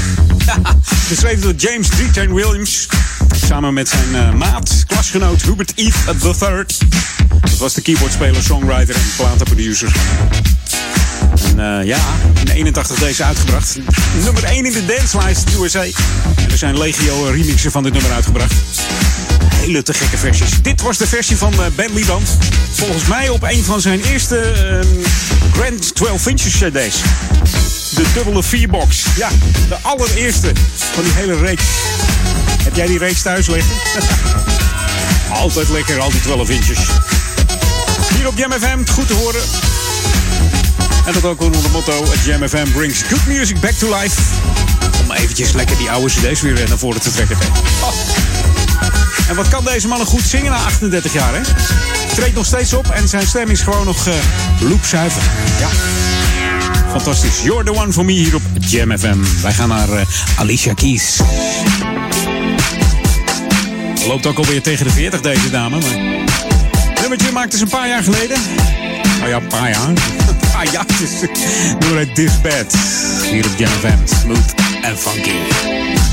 Geschreven door James D-Train Williams. Samen met zijn eh, maat, klasgenoot Hubert Eve III. Dat was de keyboardspeler, songwriter en platenproducer. Eh, ja, in 81 deze uitgebracht. Nummer 1 in de dancelijst USA. En er zijn legio remixen van dit nummer uitgebracht. Hele te gekke versies. Dit was de versie van eh, Ben Lieband. Volgens mij op een van zijn eerste ehm, Grand 12 Inches CD's. De dubbele vierbox. Ja, de allereerste van die hele reeks. Heb jij die reeks thuis liggen? Altijd lekker, al die 12 inches. Hier op Jam FM, het goed te horen. En dat ook onder het motto: Jam FM brings good music back to life. Om eventjes lekker die oude CD's weer eh, naar voren te trekken. Oh. En wat kan deze man nog goed zingen na 38 jaar, hè? Treedt nog steeds op en zijn stem is gewoon nog uh, loopzuiver. Ja. Fantastisch. You're the one for me hier op Jam FM. Wij gaan naar uh, Alicia Keys. Loopt ook alweer tegen de 40 deze dame, maar... Nummertje maakte ze een paar jaar geleden. Oh ja, een paar jaar. Een paar jaar. Door het This Bad. Hier op Jam FM. Smooth en funky.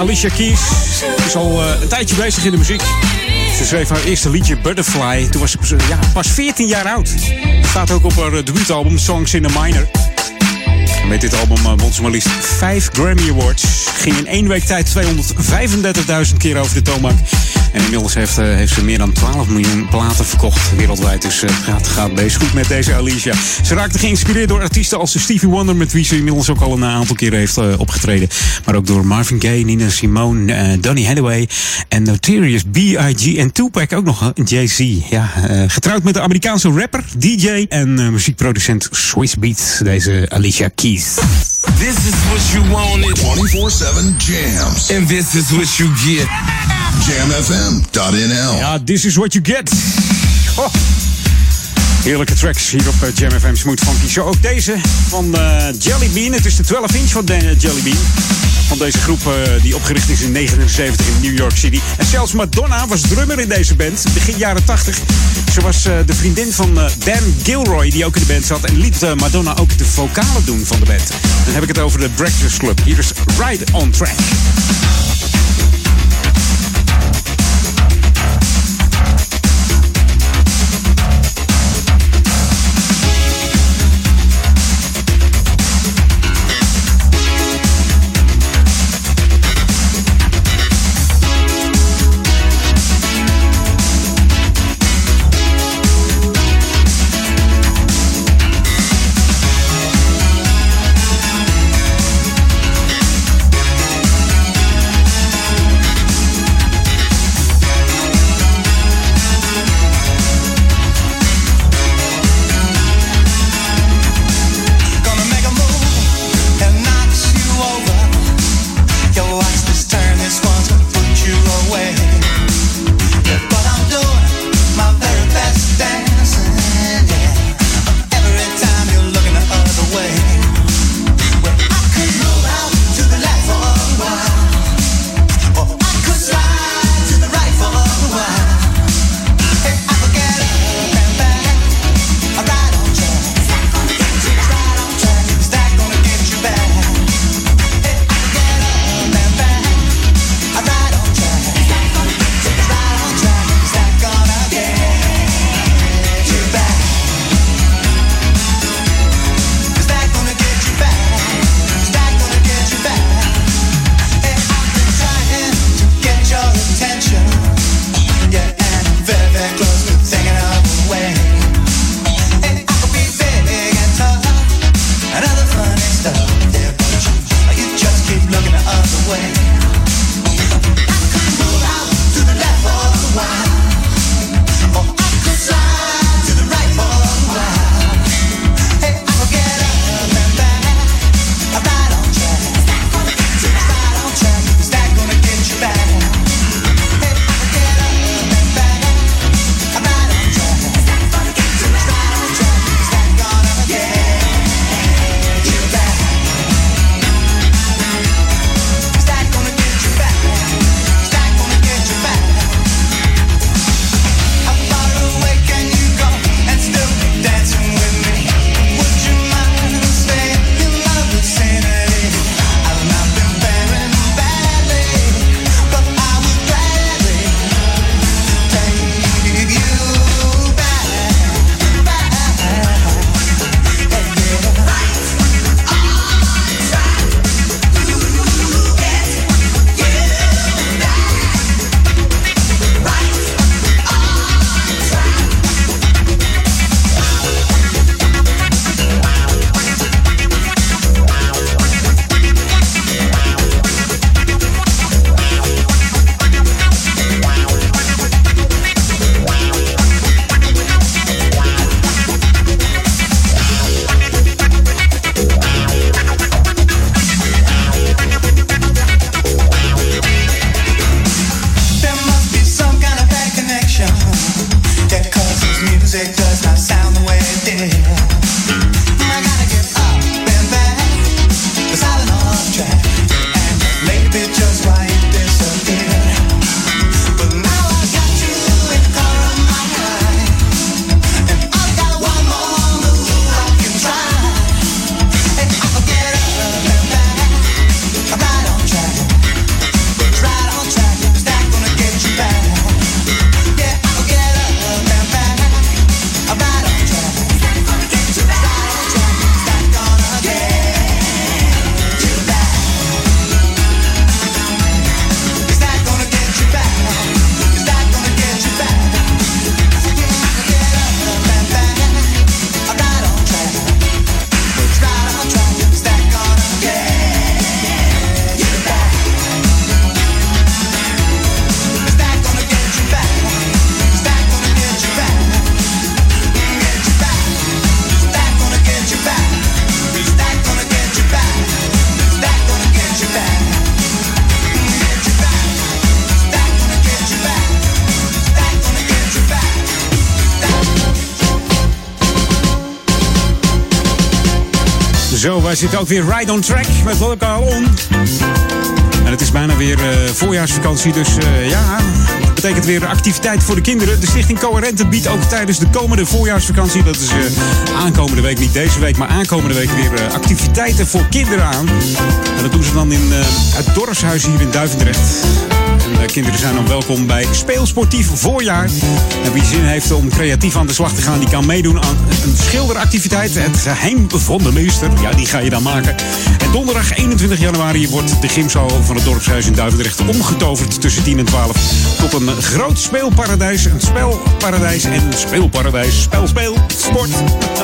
Alicia Keys. Is al eh, een tijdje bezig in de muziek. Ze schreef haar eerste liedje Butterfly. Toen was ze ja, pas 14 jaar oud. Staat ook op haar eh, debuutalbum Songs in the Minor. Met dit album eh, won ze maar liefst 5 Grammy Awards. Ging in één week tijd 235.000 keer over de toonbank. En inmiddels heeft, eh, heeft ze meer dan 12 miljoen platen verkocht wereldwijd. Dus eh, gaat, gaat deze goed met deze Alicia. Ze raakte geïnspireerd door artiesten als Stevie Wonder... met wie ze inmiddels ook al een aantal keren heeft opgetreden. Maar ook door Marvin Gaye, Nina Simone, Donny Hathaway... en Notorious B.I.G. en Tupac ook nog. Jay-Z. Ja, getrouwd met de Amerikaanse rapper, DJ... en muziekproducent Swiss Beats. Deze Alicia Keys. This is what you wanted. 24-7 jams. And this is what you get. Jamfm.nl Ja, this is what you get. Oh. Heerlijke tracks hier op eh, Jam FM Smooth Funky. Zo ook deze van eh, Jelly Bean. Het is de 12 inch van de, Jelly Bean. Van deze groep eh, die opgericht is in 79 in New York City. En zelfs Madonna was drummer in deze band, begin jaren 80. Ze was eh, de vriendin van eh, Dan Gilroy, die ook in de band zat. En liet Madonna ook de vocalen doen van de band. Dan heb ik het over de Breakfast Club. Hier is Ride on Track. Wij zitten ook weer right on track met Lokaal On. En het is bijna weer eh, voorjaarsvakantie, dus eh, ja, dat betekent weer activiteit voor de kinderen. De Stichting Coherente biedt ook tijdens de komende voorjaarsvakantie, dat is eh, aankomende week, niet deze week, maar aankomende week weer activiteiten voor kinderen aan. En dat doen ze dan in het dorpshuis hier in Duivendrecht. De kinderen zijn dan welkom bij Speelsportief Voorjaar. Wie zin heeft om creatief aan de slag te gaan, die kan meedoen aan een schilderactiviteit. Het geheim van de meester. Ja, die ga je dan maken. En donderdag 21 januari wordt de gymzaal van het dorpshuis in Duivendrecht omgetoverd tussen 10 en 12. Een groot speelparadijs. Een spelparadijs en een speelparadijs. Spel, speel, sport.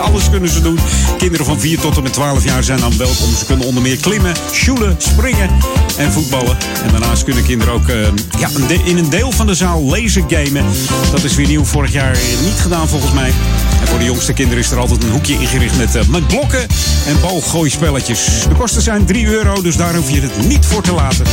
Alles kunnen ze doen. Kinderen van 4 tot en met 12 jaar zijn dan welkom. Ze kunnen onder meer klimmen, sjoelen, springen en voetballen. En daarnaast kunnen kinderen ook eh, ja, in een deel van de zaal laser gamen. Dat is weer nieuw. Vorig jaar niet gedaan volgens mij. En voor de jongste kinderen is er altijd een hoekje ingericht met, eh, met blokken en balgooispelletjes. De kosten zijn 3 euro, dus daar hoef je het niet voor te laten.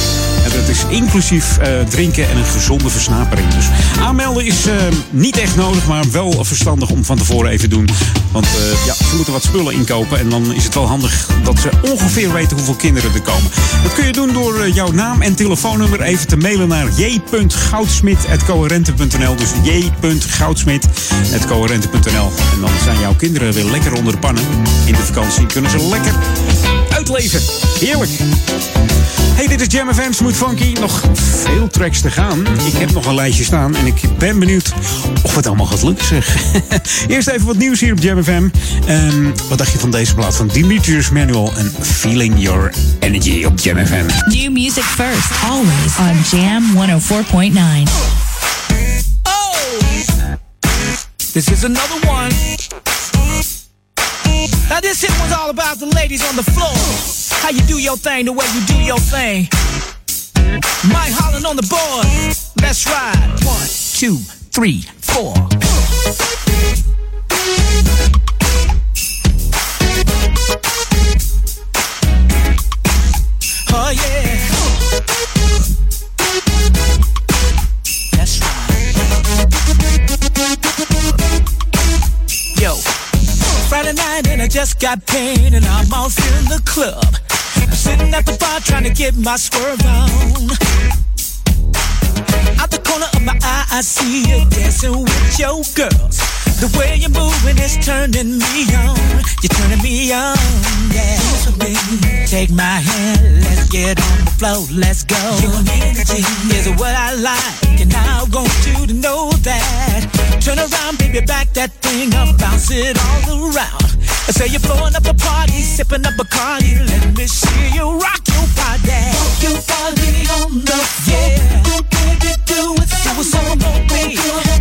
Dat is inclusief eh, drinken en een gezonde versnapering. Dus aanmelden is eh, niet echt nodig, maar wel verstandig om van tevoren even doen. Want eh, ja, ze moeten wat spullen inkopen. En dan is het wel handig dat ze ongeveer weten hoeveel kinderen er komen. Dat kun je doen door jouw naam en telefoonnummer even te mailen naar j.goudsmit.coherente.nl. Dus j.goudsmit.coherente.nl. En dan zijn jouw kinderen weer lekker onder de pannen in de vakantie. Kunnen ze lekker uitleven. Heerlijk. Hey, dit is Jam FM Smooth Funky. Nog veel tracks te gaan. Ik heb nog een lijstje staan en ik ben benieuwd of het allemaal gaat lukken, zeg. Eerst even wat nieuws hier op Jam FM. Ehm, wat dacht je van deze plaat van Dimitrius Manuel en Feeling Your Energy op Jam FM? New music first, always on Jam 104.9. This is another one. Now this hit was all about the ladies on the floor. How you do your thing, the way you do your thing. Mike Holland on the board. Let's ride. One, two, three, four. Oh yeah. That's right. Yo, Friday night and I just got paid and I'm off in the club. I'm sitting at the bar trying to get my swerve on. Out the corner of my eye, I see you dancing with your girls. The way you're moving is turning me on. You're turning me on, yeah. So baby, take my hand, let's get on the floor, let's go. Your energy is what I like, and I want you to know that. Turn around, baby, back that thing up, bounce it all around. I say you're blowing up the party, sipping up a Bacardi. Let me see you rock your body. Rock your body on the floor. Yeah. Baby, do it. Do it so low, baby.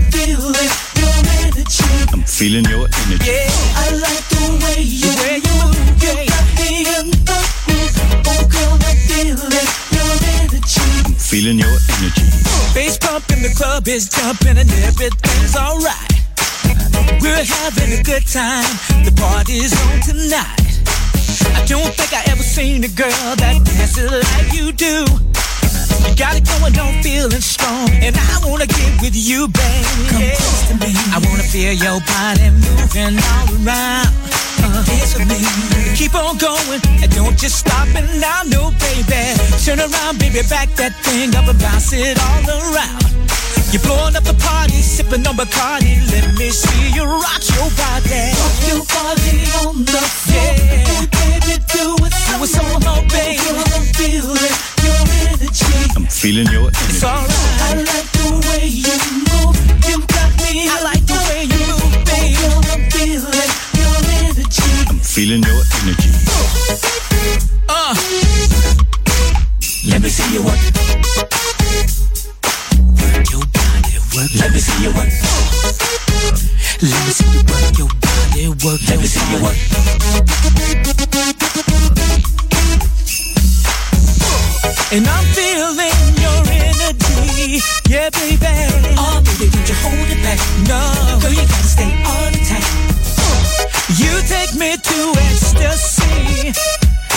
Feeling your energy. Yeah, I like the way you, the way you move. You got me in the groove. Oh, girl, I feel it, your energy. I'm feeling your energy. Bass pump in the club is jumping and everything's alright. We're having a good time. The party's on tonight. I don't think I ever seen a girl that dances like you do. You got it going on, feeling strong, and I wanna get with you, baby. Come close to me. I wanna feel your body moving all around. Uh, dance with me. Keep on going, and don't just stop and now, no, baby. Turn around, baby, back that thing up and bounce it all around. You're blowing up the party, sipping on Bacardi. Let me see you rock your body. Rock your body on the floor. Yeah. baby, do it. Do it some more, baby. I'm feeling your energy. I'm feeling your It's energy. alright. I like the way you move. You got me. I like the way you move, baby. I'm feeling your energy. I'm feeling your energy. Uh. Let me see you work. Work your body, work. Let me see you work. Let me see you work your body, work. Let me see you work. And I'm feeling your energy, yeah, baby. Oh, baby, don't you hold it back? No, girl, you gotta stay on tight. You take me to ecstasy.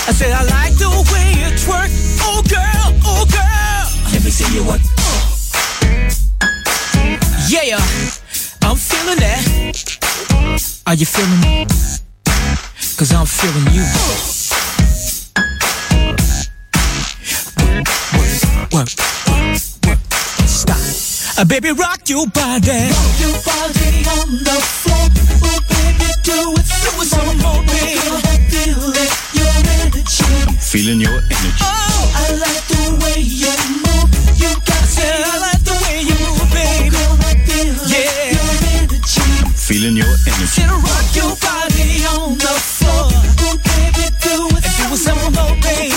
I said I like the way you twerk. Oh girl, oh girl. Let me see you work. Yeah, yeah, I'm feeling that. Are you feeling me? Cause I'm feeling you. Stop. Uh, baby, rock your body. Rock your body on the floor. Oh, baby, do it. Do it some more, baby. Feel it, your energy. Feeling your energy. Oh, I like the way you Feeling your energy. Should rock your body on the floor. Oh, baby, do it. And do it some more, baby.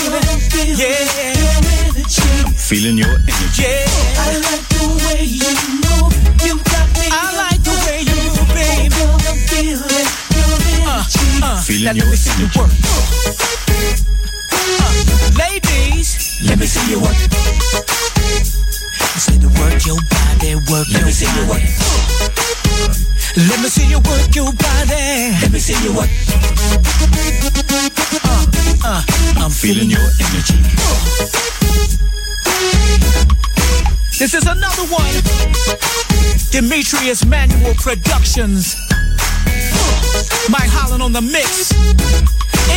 Yeah. Feeling your energy. Yeah. I like the way you move. You got me. I like the way you move, baby. Feel it. Uh, uh, Feeling now your let me see you energy. work. Uh, ladies, let me see you work. I said to work your body, work let your me see body. you work. Let me see you work your body. Let me see you work. Uh, uh, I'm Feeling your energy. This is another one. Demetrius Manual Productions. Mike Holland on the mix.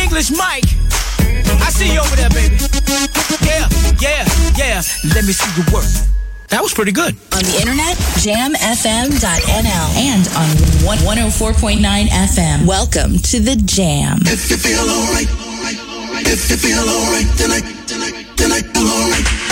English Mike. I see you over there, baby. Yeah, yeah, yeah. Let me see you work. That was pretty good. On the internet, jamfm.nl and on one- 104.9 FM. Welcome to the Jam. If you feel alright, if you feel alright tonight, tonight, tonight, feel alright.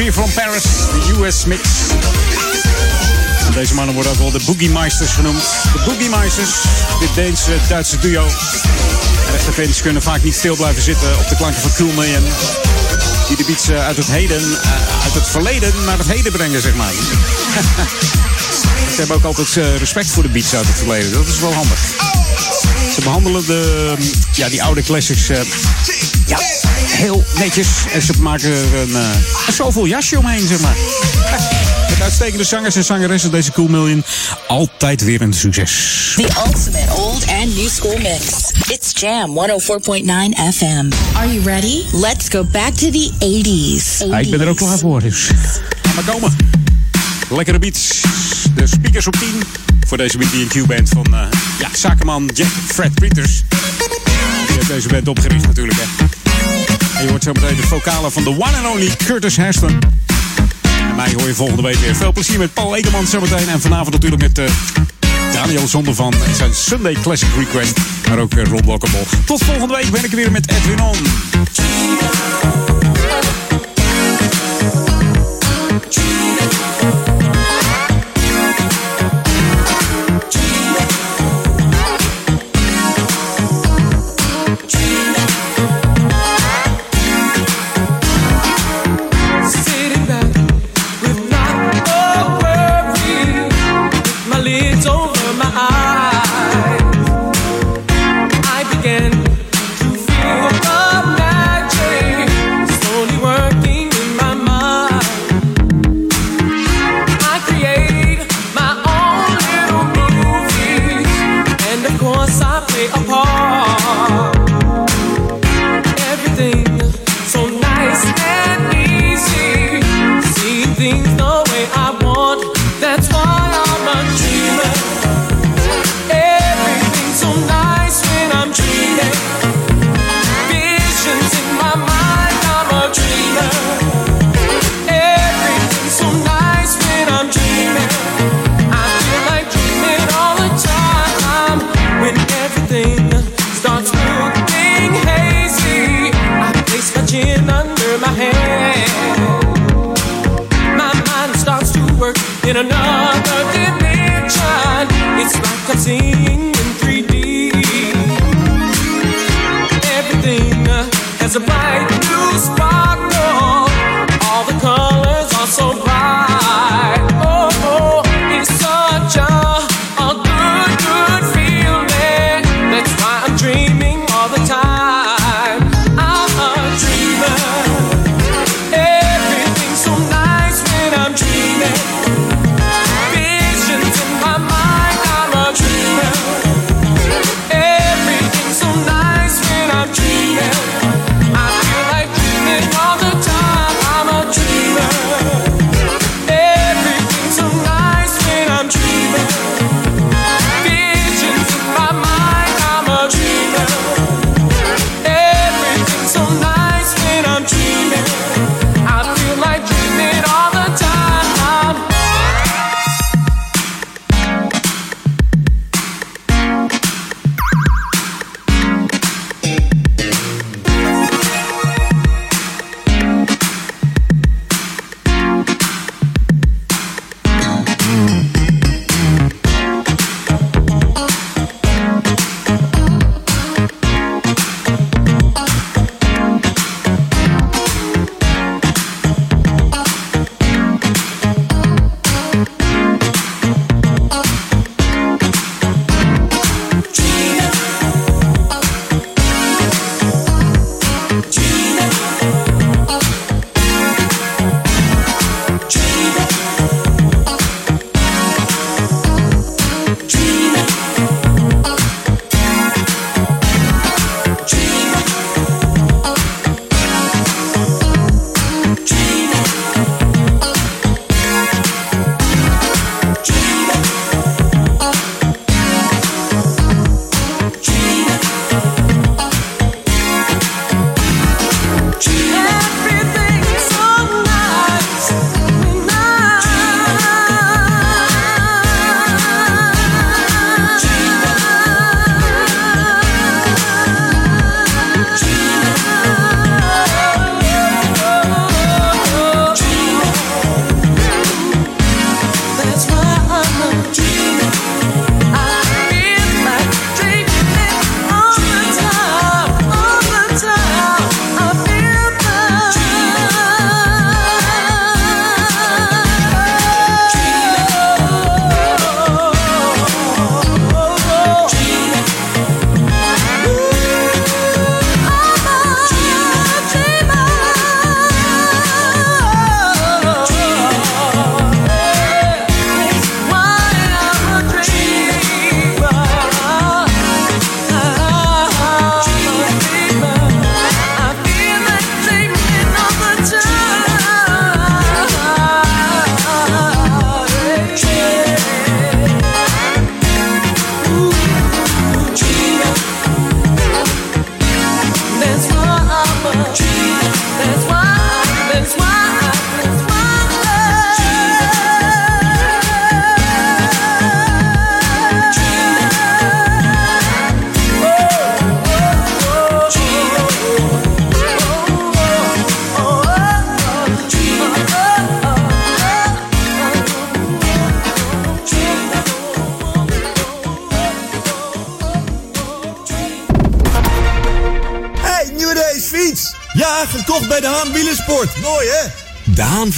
Dimitri from Paris, de US mix. Deze mannen worden ook wel de Boogie Meisters genoemd. De Boogie Meisters, dit Deense-Duitse duo. En echte fans kunnen vaak niet stil blijven zitten op de klanken van Cool Million. Die de beats eh, uit het heden, eh, uit het verleden naar het heden brengen, zeg maar. Ze hebben ook altijd eh, respect voor de beats uit het verleden. Dat is wel handig. Ze behandelen de, ja, die oude classics heel netjes. En ze maken er een, eh, zoveel jasje omheen, zeg maar. Met uitstekende zangers en zangeressen deze Cool Million. Altijd weer een succes. The ultimate old and new school mix. It's Jam 104.9 FM. Are you ready? Let's go back to the 80s. Ah, ik ben er ook klaar voor, dus. Maar komen. Lekkere beats. De speakers op 10 voor deze BB&Q-band van eh, ja, zakenman Jack Fred Peters. Die heeft deze band opgericht natuurlijk, hè. Je hoort zo meteen de vocalen van de one and only Curtis Heston. En mij hoor je volgende week weer. Veel plezier met Paul Egeman zo meteen En vanavond natuurlijk met eh, Daniel Zonder van zijn Sunday Classic Request. Maar ook eh, Rob Tot volgende week ben ik weer met Edwin On.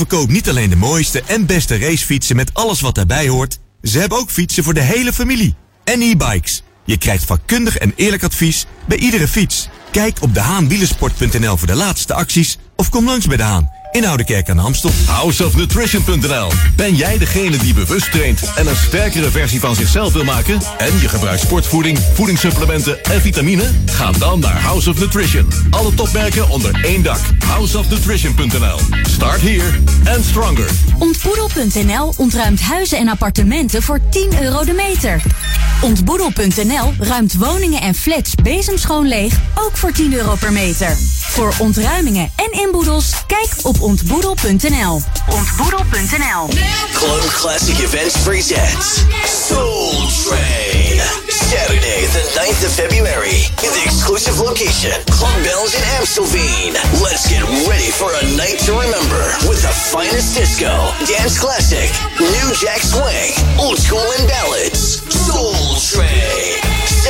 Verkoopt niet alleen de mooiste en beste racefietsen met alles wat daarbij hoort. Ze hebben ook fietsen voor de hele familie. En e-bikes. Je krijgt vakkundig en eerlijk advies bij iedere fiets. Kijk op dehaanwielersport.nl voor de laatste acties of kom langs bij De Haan in Oudekerk aan de Amstel. Houseofnutrition.nl Ben jij degene die bewust traint en een sterkere versie van zichzelf wil maken? En je gebruikt sportvoeding, voedingssupplementen en vitamine? Ga dan naar House of Nutrition. Alle topmerken onder één dak. Houseofnutrition.nl Start here and stronger. Ontboedel.nl ontruimt huizen en appartementen voor 10 euro de meter. Ontboedel.nl ruimt woningen en flats bezemschoon leeg, ook voor 10 euro per meter. Voor ontruimingen en inboedels, kijk op ontboedel.nl. Ontboedel.nl. Club Classic Events presents Soul Train. Saturday, the 9th of February, in the exclusive location, Club Bells in Amstelveen. Let's get ready for a night to remember with the finest disco, dance classic, new jack swing, old school and ballads. Soul Train.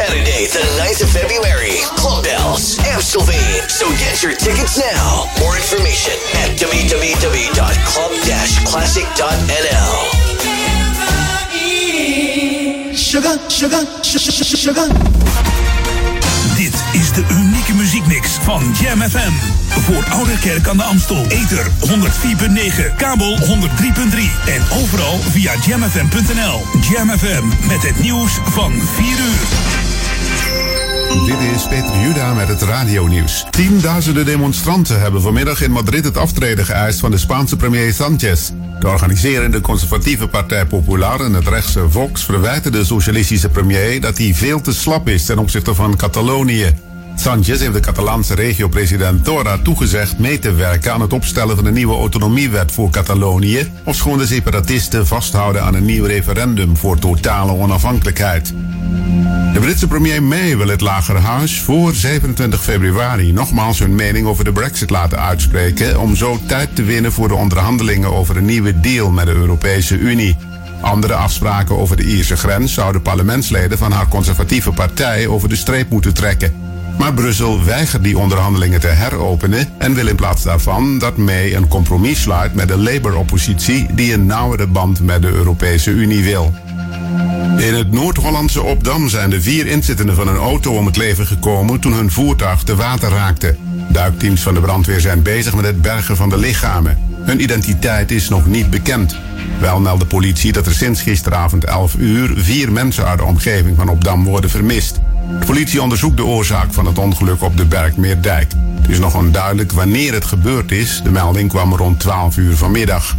Saturday, the 9th of February, Club Bells, Amstelveen. So get your tickets now. More information at www.club-classic.nl. Sugar, sugar, sugar, sugar. Dit is de unieke muziekmix van Jam FM. Voor Ouderkerk aan de Amstel. Ether 104.9, kabel 103.3 en overal via jamfm.nl. Jam FM met het nieuws van 4 uur. Dit is Peter Juda met het radionieuws. Tienduizenden demonstranten hebben vanmiddag in Madrid het aftreden geëist van de Spaanse premier Sanchez. De organiserende conservatieve partij Popular en het rechtse Vox verwijten de socialistische premier dat hij veel te slap is ten opzichte van Catalonië. Sanchez heeft de Catalaanse regio-president Torra toegezegd mee te werken aan het opstellen van een nieuwe autonomiewet voor Catalonië, ofschoon de separatisten vasthouden aan een nieuw referendum voor totale onafhankelijkheid. De Britse premier May wil het Lagerhuis voor 27 februari nogmaals hun mening over de Brexit laten uitspreken om zo tijd te winnen voor de onderhandelingen over een nieuwe deal met de Europese Unie. Andere afspraken over de Ierse grens zouden parlementsleden van haar conservatieve partij over de streep moeten trekken. Maar Brussel weigert die onderhandelingen te heropenen en wil in plaats daarvan dat May een compromis sluit met de Labour-oppositie die een nauwere band met de Europese Unie wil. In het Noord-Hollandse Opdam zijn de vier inzittenden van een auto om het leven gekomen toen hun voertuig te water raakte. Duikteams van de brandweer zijn bezig met het bergen van de lichamen. Hun identiteit is nog niet bekend. Wel meldt de politie dat er sinds gisteravond 11 uur vier mensen uit de omgeving van Opdam worden vermist. De politie onderzoekt de oorzaak van het ongeluk op de Berkmeerdijk. Het is nog onduidelijk wanneer het gebeurd is. De melding kwam rond 12 uur vanmiddag.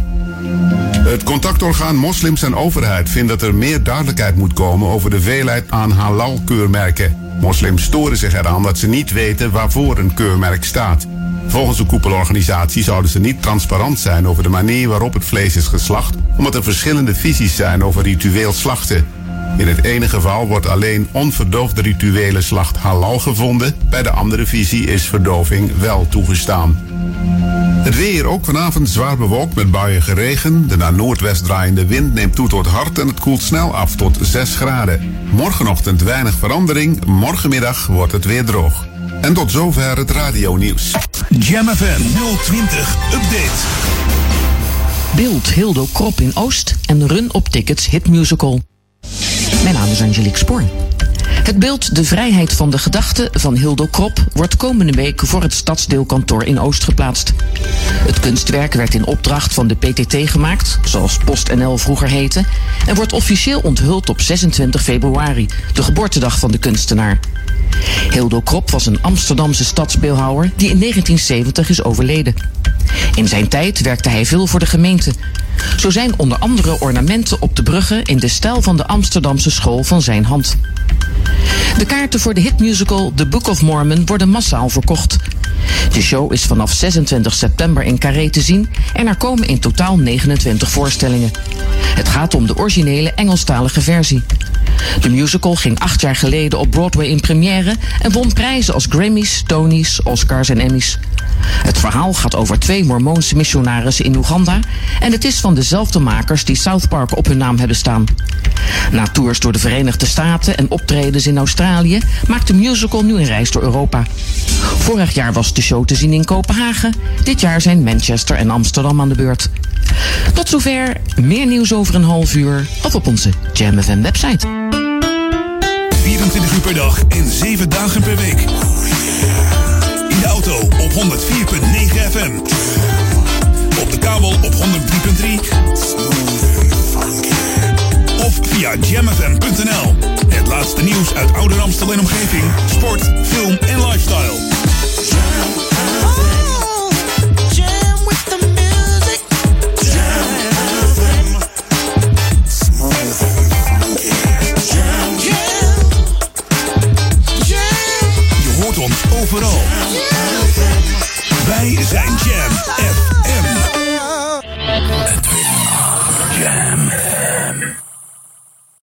Het contactorgaan Moslims en Overheid vindt dat er meer duidelijkheid moet komen over de veelheid aan halal-keurmerken. Moslims storen zich eraan dat ze niet weten waarvoor een keurmerk staat. Volgens de koepelorganisatie zouden ze niet transparant zijn over de manier waarop het vlees is geslacht, omdat er verschillende visies zijn over ritueel slachten. In het ene geval wordt alleen onverdoofde rituele slacht halal gevonden, bij de andere visie is verdoving wel toegestaan. Het weer ook vanavond zwaar bewolkt met buiige regen. De naar noordwest draaiende wind neemt toe tot hard en het koelt snel af tot 6 graden. Morgenochtend weinig verandering, morgenmiddag wordt het weer droog. En tot zover het radionieuws. Jam FM 020 Update. Beeld Hildo Krop in Oost en Run op Tickets Hit Musical. Mijn naam is Angelique Spoor. Het beeld De Vrijheid van de Gedachte van Hildo Krop wordt komende week voor het stadsdeelkantoor in Oost geplaatst. Het kunstwerk werd in opdracht van de PTT gemaakt, zoals PostNL vroeger heette, en wordt officieel onthuld op 26 februari, de geboortedag van de kunstenaar. Hildo Krop was een Amsterdamse stadsbeeldhouwer die in 1970 is overleden. In zijn tijd werkte hij veel voor de gemeente. Zo zijn onder andere ornamenten op de bruggen in de stijl van de Amsterdamse school van zijn hand. De kaarten voor de hitmusical The Book of Mormon worden massaal verkocht. De show is vanaf 26 september in Carré te zien en er komen in totaal 29 voorstellingen. Het gaat om de originele Engelstalige versie. De musical ging acht jaar geleden op Broadway in première en won prijzen als Grammys, Tonys, Oscars en Emmys. Het verhaal gaat over twee Mormoonse missionarissen in Oeganda en het is van dezelfde makers die South Park op hun naam hebben staan. Na tours door de Verenigde Staten en optredens in Australië maakt de musical nu een reis door Europa. Vorig jaar was de show te zien in Kopenhagen. Dit jaar zijn Manchester en Amsterdam aan de beurt. Tot zover. Meer nieuws over een half uur of op onze Jam FM website. 24 uur per dag en 7 dagen per week. In de auto op 104.9 FM. Op de kabel op 103.3. Of via jamfm.nl. Het laatste nieuws uit oude Amstel en omgeving. Sport, film en lifestyle. Overal. Wij zijn Jam FM. Jam